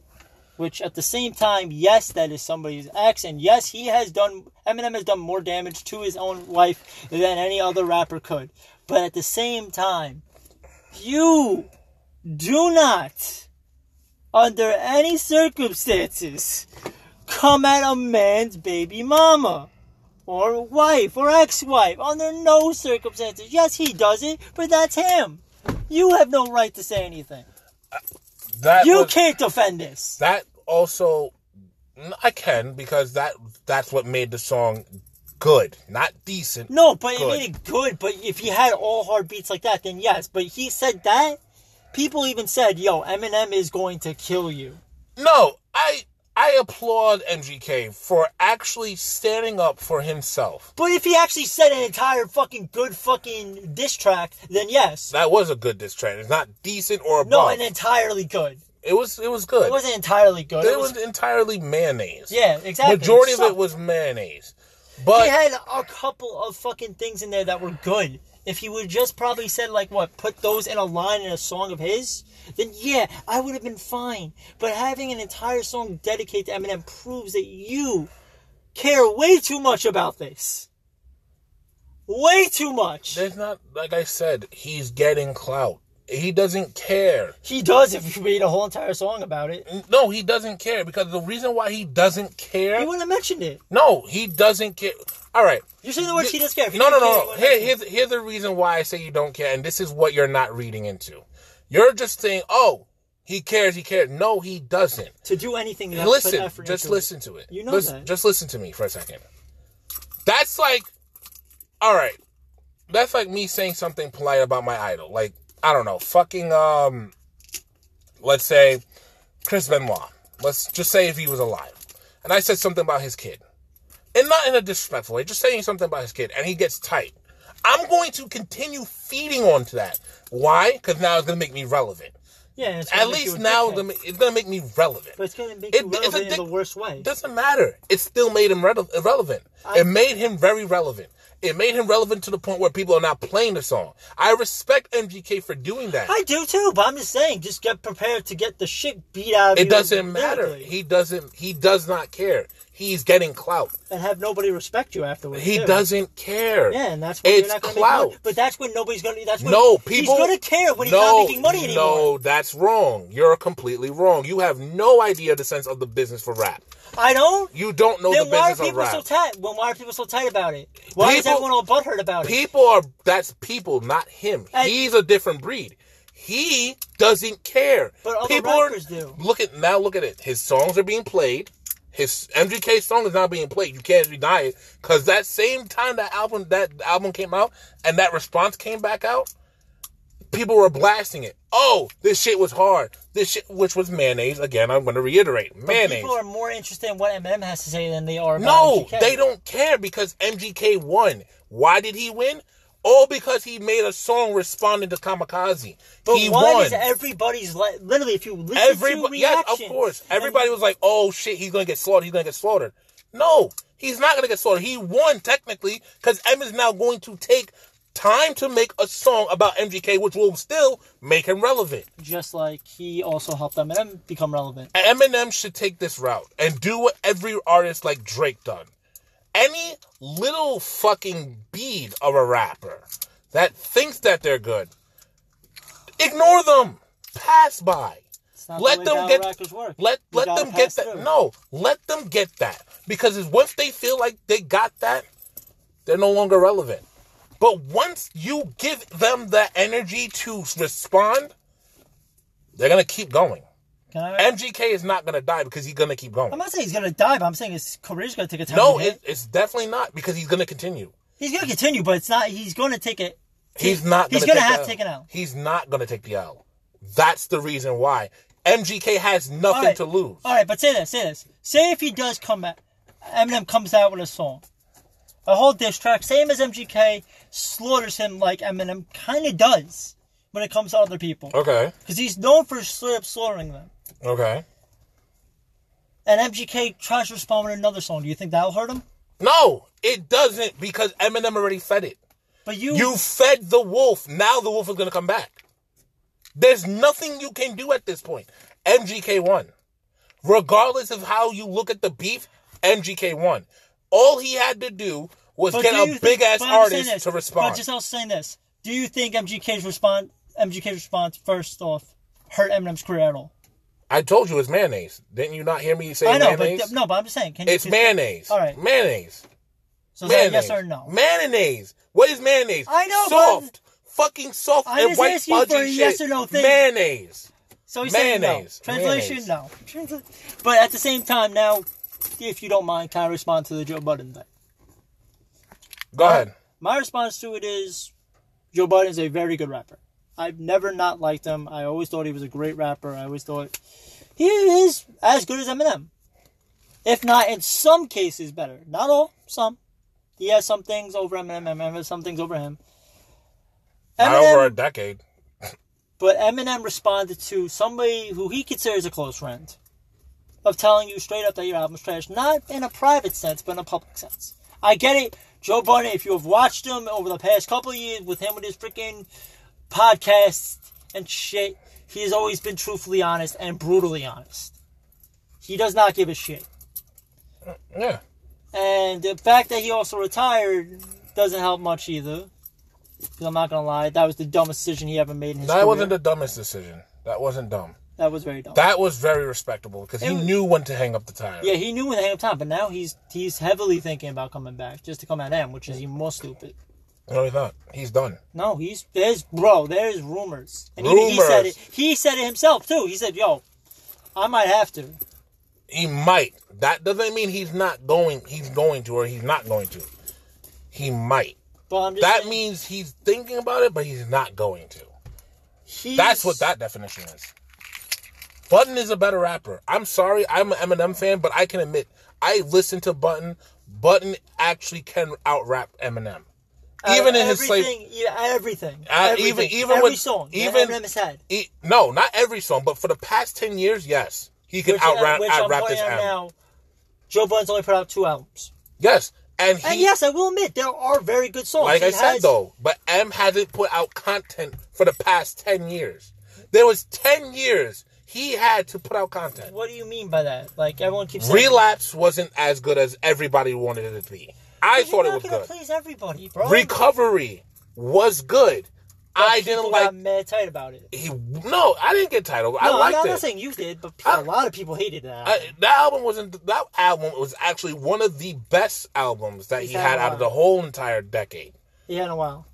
[SPEAKER 2] Which at the same time, yes, that is somebody's ex, and yes, he has done. Eminem has done more damage to his own wife than any other rapper could. But at the same time, you do not, under any circumstances, come at a man's baby mama or wife or ex-wife under no circumstances. Yes, he does it, but that's him. You have no right to say anything.
[SPEAKER 1] That
[SPEAKER 2] You
[SPEAKER 1] was,
[SPEAKER 2] can't defend this.
[SPEAKER 1] that also I can because that that's what made the song good, not decent.
[SPEAKER 2] No, but it made it good. But if he had all hard beats like that, then yes. But he said that. People even said, "Yo, Eminem is going to kill you."
[SPEAKER 1] No, I I applaud MGK for actually standing up for himself.
[SPEAKER 2] But if he actually said an entire fucking good fucking diss track, then yes.
[SPEAKER 1] That was a good diss track. It's not decent or above.
[SPEAKER 2] No, and entirely good.
[SPEAKER 1] it was it was good.
[SPEAKER 2] It wasn't entirely good.
[SPEAKER 1] It was entirely mayonnaise.
[SPEAKER 2] yeah, exactly.
[SPEAKER 1] Majority of it was mayonnaise. But
[SPEAKER 2] he had a couple of fucking things in there that were good. If he would just probably said like what, put those in a line in a song of his, then yeah, I would have been fine. But having an entire song dedicated to Eminem proves that you care way too much about this. Way too much.
[SPEAKER 1] there's not like I said, he's getting clout. He doesn't care.
[SPEAKER 2] He does if you read a whole entire song about it.
[SPEAKER 1] No, he doesn't care because the reason why he doesn't care.
[SPEAKER 2] He wouldn't have mentioned it.
[SPEAKER 1] No, he doesn't care. All right.
[SPEAKER 2] You're saying the words he doesn't care.
[SPEAKER 1] No, no, no,
[SPEAKER 2] he
[SPEAKER 1] no. Here, here's, here's the reason why I say you don't care, and this is what you're not reading into. You're just saying, oh, he cares, he cares. No, he doesn't.
[SPEAKER 2] To do anything, you have to put
[SPEAKER 1] Listen, just
[SPEAKER 2] into it.
[SPEAKER 1] listen to it.
[SPEAKER 2] You know
[SPEAKER 1] Listen-
[SPEAKER 2] that.
[SPEAKER 1] Just listen to me for a second. That's like, all right. That's like me saying something polite about my idol. Like, I don't know, fucking, um, let's say Chris Benoit. Let's just say if he was alive. And I said something about his kid. And not in a disrespectful way, just saying something about his kid, and he gets tight. I'm going to continue feeding onto that. Why? Because now it's going to make me relevant.
[SPEAKER 2] Yeah, it's
[SPEAKER 1] At least now it's going to make me relevant.
[SPEAKER 2] But it's gonna make
[SPEAKER 1] It-
[SPEAKER 2] you relevant in the worst way.
[SPEAKER 1] Doesn't matter. It still made him rele- irrelevant. it made him very relevant. It made him relevant to the point where people are not playing the song. I respect MGK for doing that.
[SPEAKER 2] I do too, but I'm just saying, just get prepared to get the shit beat out of you.
[SPEAKER 1] it doesn't matter. He doesn't. He does not care. He's getting clout.
[SPEAKER 2] and have nobody respect you afterwards.
[SPEAKER 1] He
[SPEAKER 2] too.
[SPEAKER 1] doesn't care.
[SPEAKER 2] Yeah, and that's when
[SPEAKER 1] it's
[SPEAKER 2] you're not going to
[SPEAKER 1] clout.
[SPEAKER 2] But that's when nobody's going to. That's when
[SPEAKER 1] No, people.
[SPEAKER 2] He's going to care when he's
[SPEAKER 1] no,
[SPEAKER 2] not making money anymore.
[SPEAKER 1] No, that's wrong. You're completely wrong. You have no idea the sense of the business for rap.
[SPEAKER 2] I don't.
[SPEAKER 1] You don't know
[SPEAKER 2] Then
[SPEAKER 1] the
[SPEAKER 2] why are
[SPEAKER 1] business of
[SPEAKER 2] people
[SPEAKER 1] rap.
[SPEAKER 2] so tight? Well, why are people so tight about it? Why is
[SPEAKER 1] People-
[SPEAKER 2] everyone all butthurt about it?
[SPEAKER 1] People are that's people, not him.
[SPEAKER 2] And-
[SPEAKER 1] He's a different breed. He doesn't care.
[SPEAKER 2] But other
[SPEAKER 1] people
[SPEAKER 2] rappers
[SPEAKER 1] are,
[SPEAKER 2] do.
[SPEAKER 1] Look at now. Look at it. His songs are being played. His MGK song is not being played. You can't deny it because that same time that album that album came out and that response came back out, people were blasting it. Oh, this shit was hard. This shit, which was mayonnaise. Again, I'm going to reiterate, mayonnaise. But.
[SPEAKER 2] People are more interested in what Eminem has to say than they are about
[SPEAKER 1] No,
[SPEAKER 2] MGK.
[SPEAKER 1] they don't care because MGK won. Why did he win? All because he made a song responding to Kamikaze.
[SPEAKER 2] But
[SPEAKER 1] he
[SPEAKER 2] one
[SPEAKER 1] won.
[SPEAKER 2] is everybody's li- literally. If you listen to
[SPEAKER 1] Everybody, yes, of course.
[SPEAKER 2] and-
[SPEAKER 1] Everybody was like, "Oh shit, he's gonna get slaughtered. He's gonna get slaughtered." No, He's not gonna get slaughtered. He won technically because M is now going to take time to make a song about MGK, which will still make him relevant.
[SPEAKER 2] Just like he also helped Eminem become relevant.
[SPEAKER 1] Eminem should take this route and do what every artist like Drake done. Any little fucking bead of a rapper that thinks that they're good, ignore them. Pass by. Let
[SPEAKER 2] the
[SPEAKER 1] them get
[SPEAKER 2] work.
[SPEAKER 1] let
[SPEAKER 2] You
[SPEAKER 1] let
[SPEAKER 2] gotta
[SPEAKER 1] them get that.
[SPEAKER 2] through.
[SPEAKER 1] No, let them get that because once they feel like they got that, they're no longer relevant. But once you give them the energy to respond, they're gonna keep going.
[SPEAKER 2] I,
[SPEAKER 1] MGK is not gonna die because he's gonna keep going.
[SPEAKER 2] I'm not saying he's gonna die, but I'm saying his career's gonna take a time.
[SPEAKER 1] No, it, it's definitely not because he's gonna continue.
[SPEAKER 2] he's gonna continue, but it's not. He's gonna take it.
[SPEAKER 1] He's not.
[SPEAKER 2] He's
[SPEAKER 1] gonna
[SPEAKER 2] gonna have to take an L.
[SPEAKER 1] He's not gonna take the L. That's the reason why MGK has nothing
[SPEAKER 2] right.
[SPEAKER 1] to lose.
[SPEAKER 2] All right, but say this, say this. Say if he does come back, Eminem comes out with a song, a whole diss track, same as MGK, slaughters him like Eminem kind of does when it comes to other people,
[SPEAKER 1] Okay.
[SPEAKER 2] because he's known for straight up slaughtering them.
[SPEAKER 1] Okay.
[SPEAKER 2] And MGK tries to respond with another song. Do you think that'll hurt him?
[SPEAKER 1] No, it doesn't because Eminem already fed it.
[SPEAKER 2] But you,
[SPEAKER 1] You fed the wolf. Now the wolf is gonna come back. There's nothing you can do at this point. MGK won. Regardless of how you look at the beef, MGK won. All he had to do was
[SPEAKER 2] but
[SPEAKER 1] get
[SPEAKER 2] do
[SPEAKER 1] a
[SPEAKER 2] think-
[SPEAKER 1] big ass
[SPEAKER 2] I'm saying
[SPEAKER 1] artist
[SPEAKER 2] this,
[SPEAKER 1] to respond.
[SPEAKER 2] But just also saying this: Do you think MGK's response, MGK's response, first off, hurt Eminem's career at all?
[SPEAKER 1] I told you it's mayonnaise. Didn't you not hear me say
[SPEAKER 2] I know,
[SPEAKER 1] mayonnaise?
[SPEAKER 2] but no, but I'm just saying. Can you
[SPEAKER 1] it's
[SPEAKER 2] just-
[SPEAKER 1] mayonnaise.
[SPEAKER 2] All right.
[SPEAKER 1] Mayonnaise.
[SPEAKER 2] So is that a
[SPEAKER 1] Mayonnaise.
[SPEAKER 2] yes or no?
[SPEAKER 1] Mayonnaise. What is mayonnaise?
[SPEAKER 2] I know,
[SPEAKER 1] Soft. Fucking soft
[SPEAKER 2] I
[SPEAKER 1] and
[SPEAKER 2] just
[SPEAKER 1] white
[SPEAKER 2] asked you for a
[SPEAKER 1] shit.
[SPEAKER 2] yes or no thing.
[SPEAKER 1] Mayonnaise.
[SPEAKER 2] So he's saying no.
[SPEAKER 1] Mayonnaise.
[SPEAKER 2] Translation,
[SPEAKER 1] Mayonnaise.
[SPEAKER 2] no. But at the same time, now, if you don't mind, can I respond to the Joe Budden thing?
[SPEAKER 1] Go uh, ahead.
[SPEAKER 2] My response to it is Joe Budden is a very good rapper. I've never not liked him. I always thought he was a great rapper. I always thought he is as good as Eminem. If not, in some cases, better. Not all, some. He has some things over Eminem, Eminem has some things over him.
[SPEAKER 1] Not over a decade.
[SPEAKER 2] But Eminem responded to somebody who he considers a close friend of telling you straight up that your album's trash, not in a private sense, but in a public sense. I get it. Joe Budden, if you have watched him over the past couple of years with him with his freaking podcasts and shit, he has always been truthfully honest and brutally honest. He does not give a shit.
[SPEAKER 1] Mm, yeah.
[SPEAKER 2] And the fact that he also retired doesn't help much either. Because I'm not gonna lie, that was the dumbest decision he ever made in his life.
[SPEAKER 1] That
[SPEAKER 2] career.
[SPEAKER 1] wasn't the dumbest decision. That wasn't dumb.
[SPEAKER 2] that was very dumb.
[SPEAKER 1] That was very respectable because he
[SPEAKER 2] was-
[SPEAKER 1] knew when to hang up the tire.
[SPEAKER 2] Yeah, he knew when to hang up time, but now he's he's heavily thinking about coming back just to come at him, which is even more stupid.
[SPEAKER 1] No, he's not. He's done.
[SPEAKER 2] No, he's there's bro, there's rumors, and even he said it. He said it himself too. He said, "Yo, I might have to."
[SPEAKER 1] He might. That doesn't mean he's not going. He's going to, or he's not going to. He might.
[SPEAKER 2] But I'm just
[SPEAKER 1] That
[SPEAKER 2] saying,
[SPEAKER 1] means he's thinking about it, but he's not going to.
[SPEAKER 2] he's,
[SPEAKER 1] That's what that definition is. Budden is a better rapper. I'm sorry, I'm an Eminem fan, but I can admit I listen to Budden. Budden actually can out rap Eminem,
[SPEAKER 2] of
[SPEAKER 1] even in his slave.
[SPEAKER 2] everything, yeah, everything,
[SPEAKER 1] Uh,
[SPEAKER 2] everything,
[SPEAKER 1] even even
[SPEAKER 2] every
[SPEAKER 1] with
[SPEAKER 2] song,
[SPEAKER 1] even
[SPEAKER 2] Eminem has had.
[SPEAKER 1] e- no, not every song, but for the past ten years, yes, he can out
[SPEAKER 2] uh,
[SPEAKER 1] rap out rap this album.
[SPEAKER 2] now. Joe Budden's only put out two albums,
[SPEAKER 1] Yes, and he
[SPEAKER 2] and yes, I will admit there are very good songs.
[SPEAKER 1] like
[SPEAKER 2] He
[SPEAKER 1] I said
[SPEAKER 2] has-
[SPEAKER 1] though, but M hasn't put out content for the past ten years. There was ten years he had to put out content.
[SPEAKER 2] What do you mean by that? Like everyone keeps saying,
[SPEAKER 1] Relapse wasn't as good as everybody wanted it to be. I thought it was good.
[SPEAKER 2] Please everybody, bro.
[SPEAKER 1] Recovery was good. I didn't like.
[SPEAKER 2] got mad tight about it.
[SPEAKER 1] he. No, I didn't get titled. I
[SPEAKER 2] No, I'm
[SPEAKER 1] liked
[SPEAKER 2] not, I'm
[SPEAKER 1] it.
[SPEAKER 2] not saying you did, but
[SPEAKER 1] I-
[SPEAKER 2] a lot of people hated that.
[SPEAKER 1] I, that album wasn't. That album was actually one of the best albums that
[SPEAKER 2] He's
[SPEAKER 1] he
[SPEAKER 2] had
[SPEAKER 1] had out of the whole entire decade.
[SPEAKER 2] yeah, in a while.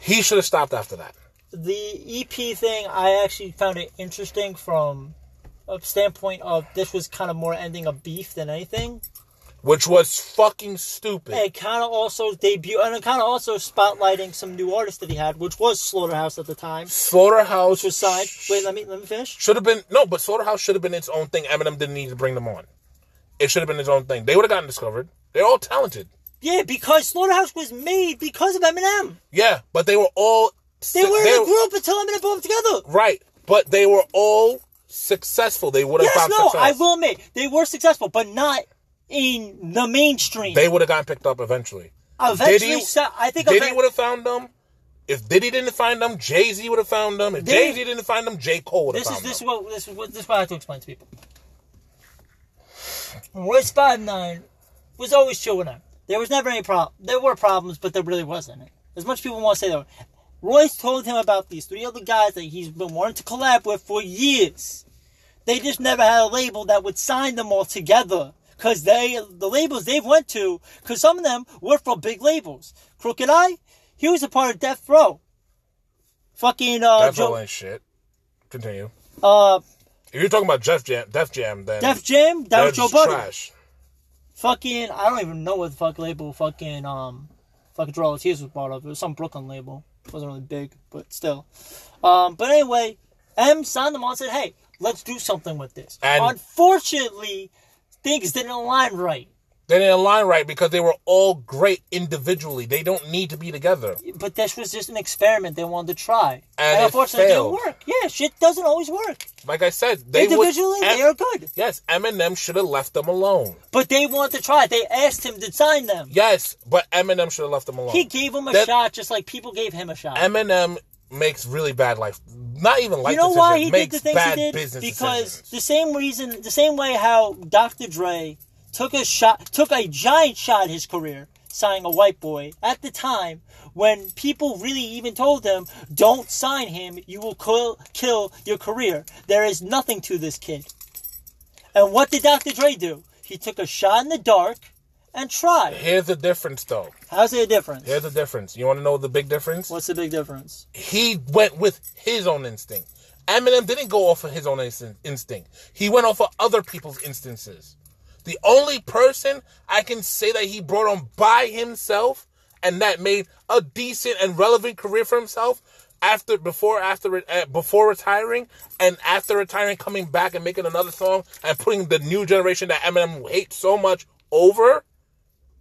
[SPEAKER 1] He should have stopped after that.
[SPEAKER 2] The EP thing, I actually found it interesting from a standpoint of this was kind of more ending a beef than anything.
[SPEAKER 1] Which was fucking stupid.
[SPEAKER 2] And kind of also debut, and kind of also spotlighting some new artists that he had, which was Slaughterhouse at the time,
[SPEAKER 1] Slaughterhouse
[SPEAKER 2] which was signed. Wait, let me let me finish.
[SPEAKER 1] should have been no, but Slaughterhouse should have been its own thing. Eminem didn't need to bring them on. It should have been its own thing. They would have gotten discovered. They're all talented.
[SPEAKER 2] Yeah, because Slaughterhouse was made because of Eminem.
[SPEAKER 1] Yeah, but they were all
[SPEAKER 2] They were in a group until Eminem put them together.
[SPEAKER 1] right, but they were all successful. They would have
[SPEAKER 2] Yes,
[SPEAKER 1] found
[SPEAKER 2] no,
[SPEAKER 1] success.
[SPEAKER 2] I will admit they were successful, but not in the mainstream.
[SPEAKER 1] They would have gotten picked up eventually.
[SPEAKER 2] Eventually,
[SPEAKER 1] Diddy-
[SPEAKER 2] so- I think
[SPEAKER 1] Diddy
[SPEAKER 2] event-
[SPEAKER 1] would have found them. If Diddy didn't find them, Jay Z would have found them. If Jay Z didn't find them, J Cole would have found them.
[SPEAKER 2] This is
[SPEAKER 1] found
[SPEAKER 2] this is what this is what this is what I have to explain to people. Royce Five Nine was always chill with him. There was never any problem. There were problems, but there really wasn't. As much people want to say that, Royce told him about these three other guys that he's been wanting to collab with for years. They just never had a label that would sign them all together. Cause they, the labels they've went to, cause some of them were from big labels. Crooked I, he was a part of Death Row. Fucking, uh,
[SPEAKER 1] That's
[SPEAKER 2] Joe,
[SPEAKER 1] ain't shit. Continue.
[SPEAKER 2] uh,
[SPEAKER 1] If you're talking about Jeff Jam, Def Jam, then
[SPEAKER 2] Def Jam, that was
[SPEAKER 1] that's
[SPEAKER 2] Joe Budden.
[SPEAKER 1] trash.
[SPEAKER 2] Fucking, I don't even know what the fuck label fucking, um, fucking Joell Ortiz was brought up. It was some Brooklyn label. It wasn't really big, but still. Um, but anyway, M signed them on and said, hey, let's do something with this.
[SPEAKER 1] And-
[SPEAKER 2] Unfortunately, things didn't align right.
[SPEAKER 1] They didn't align right because they were all great individually. They don't need to be together.
[SPEAKER 2] But this was just an experiment they wanted to try.
[SPEAKER 1] And it
[SPEAKER 2] unfortunately, it didn't work. Yeah, shit doesn't always work.
[SPEAKER 1] Like I said, they would.
[SPEAKER 2] Individually, they are good.
[SPEAKER 1] Yes, Eminem should have left them alone.
[SPEAKER 2] But they wanted to try it. They asked him to sign them.
[SPEAKER 1] Yes, but Eminem should have left them alone.
[SPEAKER 2] He gave him a
[SPEAKER 1] That-
[SPEAKER 2] shot just like people gave him a shot.
[SPEAKER 1] Eminem makes really bad life, not even life
[SPEAKER 2] you know
[SPEAKER 1] decisions.
[SPEAKER 2] why he did
[SPEAKER 1] makes
[SPEAKER 2] the things
[SPEAKER 1] bad
[SPEAKER 2] he did? Because
[SPEAKER 1] decisions.
[SPEAKER 2] the same reason, the same way how Dr. Dre took a shot, took a giant shot his career, signing a white boy at the time when people really even told him, "Don't sign him. You will kill, kill your career. There is nothing to this kid." And what did Dr. Dre do? He took a shot in the dark and try.
[SPEAKER 1] Here's the difference, though.
[SPEAKER 2] How's a difference?
[SPEAKER 1] Here's the difference. You want to know the big difference?
[SPEAKER 2] What's the big difference?
[SPEAKER 1] He went with his own instinct. Eminem didn't go off of his own instinct. He went off of other people's instances. The only person I can say that he brought on by himself and that made a decent and relevant career for himself after before after uh, before retiring and after retiring coming back and making another song and putting the new generation that Eminem hates so much over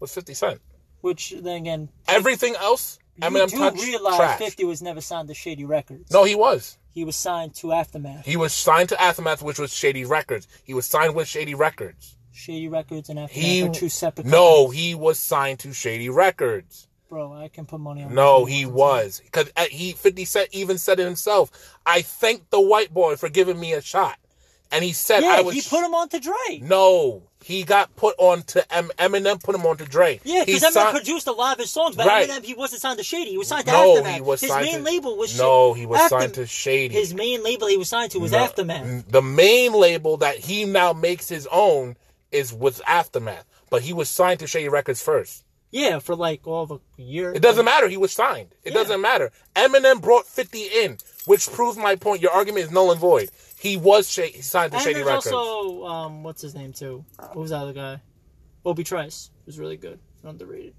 [SPEAKER 1] was 50 Cent.
[SPEAKER 2] Which then again,
[SPEAKER 1] Everything else Eminem
[SPEAKER 2] you do
[SPEAKER 1] touched
[SPEAKER 2] realize
[SPEAKER 1] trash.
[SPEAKER 2] 50 was never signed to Shady Records.
[SPEAKER 1] No, he was.
[SPEAKER 2] He was signed to Aftermath.
[SPEAKER 1] He was signed to Aftermath, which was Shady Records. He was signed with Shady Records.
[SPEAKER 2] Shady Records and Aftermath
[SPEAKER 1] He
[SPEAKER 2] are two separate
[SPEAKER 1] no,
[SPEAKER 2] companies.
[SPEAKER 1] he was signed to Shady Records.
[SPEAKER 2] Bro, I can put money on
[SPEAKER 1] No, he was because uh, he Fifty Cent even said it himself. I thank the white boy for giving me a shot, and he said
[SPEAKER 2] Yeah,
[SPEAKER 1] I was.
[SPEAKER 2] he put him on to Dre.
[SPEAKER 1] no, he got put on to M- Eminem. Put him on to Dre.
[SPEAKER 2] Yeah, because Eminem
[SPEAKER 1] signed-
[SPEAKER 2] produced a lot of his songs, but
[SPEAKER 1] Right.
[SPEAKER 2] Eminem, he wasn't signed to Shady. He was signed to
[SPEAKER 1] No,
[SPEAKER 2] Aftermath.
[SPEAKER 1] he was
[SPEAKER 2] his main
[SPEAKER 1] to-
[SPEAKER 2] label was
[SPEAKER 1] No, he was
[SPEAKER 2] After-
[SPEAKER 1] signed to Shady.
[SPEAKER 2] His main label he was signed to was
[SPEAKER 1] No,
[SPEAKER 2] Aftermath.
[SPEAKER 1] The main label that he now makes his own is with Aftermath, but he was signed to Shady Records first.
[SPEAKER 2] Yeah, for like all a year.
[SPEAKER 1] It doesn't matter. He was signed. It
[SPEAKER 2] Yeah.
[SPEAKER 1] doesn't matter. Eminem brought 50 in, which proves my point. Your argument is null and void. He was sh- signed to
[SPEAKER 2] And
[SPEAKER 1] Shady
[SPEAKER 2] there's
[SPEAKER 1] Records.
[SPEAKER 2] also, um, what's his name too? What was that other guy? Obi Trice was really good. Underrated.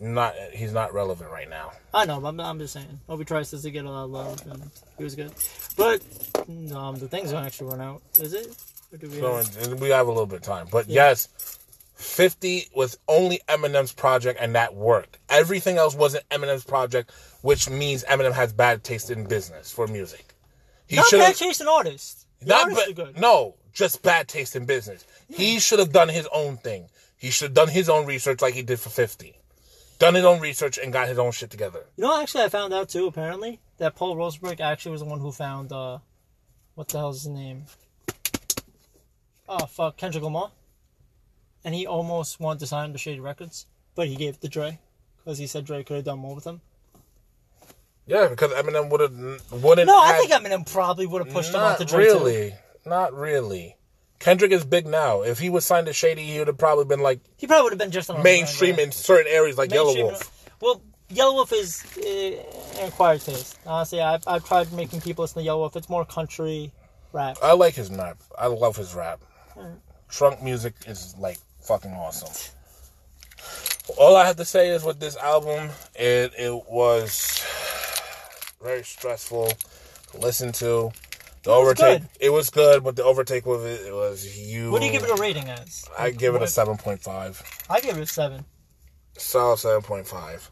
[SPEAKER 1] Not he's not relevant right now.
[SPEAKER 2] I know, but I'm, I'm just saying. Obi Trice doesn't get a lot of love, and he was good. But um, the thing's gonna actually run out. Is it? Or do we
[SPEAKER 1] So
[SPEAKER 2] have...
[SPEAKER 1] we have a little bit of time, but yes, 50 was only Eminem's project, and that worked. Everything else wasn't Eminem's project, which means Eminem has bad taste in business for music. He
[SPEAKER 2] Not
[SPEAKER 1] should
[SPEAKER 2] bad
[SPEAKER 1] have
[SPEAKER 2] chasing artists. The
[SPEAKER 1] not
[SPEAKER 2] artists
[SPEAKER 1] ba-
[SPEAKER 2] good.
[SPEAKER 1] no, just bad taste in business. He should have done his own thing. He should have done his own research like he did for 50. Done his own research and got his own shit together.
[SPEAKER 2] You know, actually, I found out too. Apparently, that Paul Rosenberg actually was the one who found uh, what the hell's his name? Oh fuck, Kendrick Lamar. And he almost wanted to sign to Shady Records, but he gave it to Dre because he said Dre could have done more with him.
[SPEAKER 1] Yeah, because Eminem would have wouldn't.
[SPEAKER 2] No, I think Eminem probably would have pushed him onto Dre too.
[SPEAKER 1] really, not really. Kendrick is big now. If he was signed to Shady, he would have probably been like
[SPEAKER 2] He probably would have been just on
[SPEAKER 1] mainstream in certain areas like Yelawolf.
[SPEAKER 2] Well, Yelawolf is uh, acquired taste. Honestly, I've, I've tried making people listen to Yelawolf. It's more country rap.
[SPEAKER 1] I like his rap. I love his rap. Trunk music is like fucking awesome. All I have to say is with this album, it it was very stressful to listen to. The
[SPEAKER 2] was
[SPEAKER 1] overtake,
[SPEAKER 2] good.
[SPEAKER 1] it was good, but the overtake with it, it was huge.
[SPEAKER 2] What do you give it a rating as?
[SPEAKER 1] I give it a seven point five.
[SPEAKER 2] I give it a seven.
[SPEAKER 1] Solid seven point five.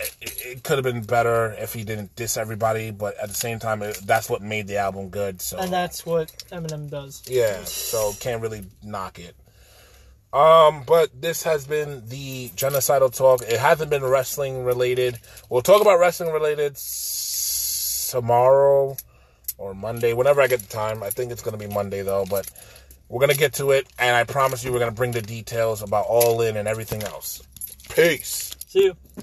[SPEAKER 1] It, it, it could have been better if he didn't diss everybody, but at the same time, it, that's what made the album good. So
[SPEAKER 2] And that's what Eminem does.
[SPEAKER 1] yeah, so can't really knock it. Um, but this has been the genocidal talk. It hasn't been wrestling related. We'll talk about wrestling related s- tomorrow or Monday, whenever I get the time. I think it's going to be Monday though, but we're going to get to it. And I promise you, we're going to bring the details about All In and everything else. Peace.
[SPEAKER 2] See you.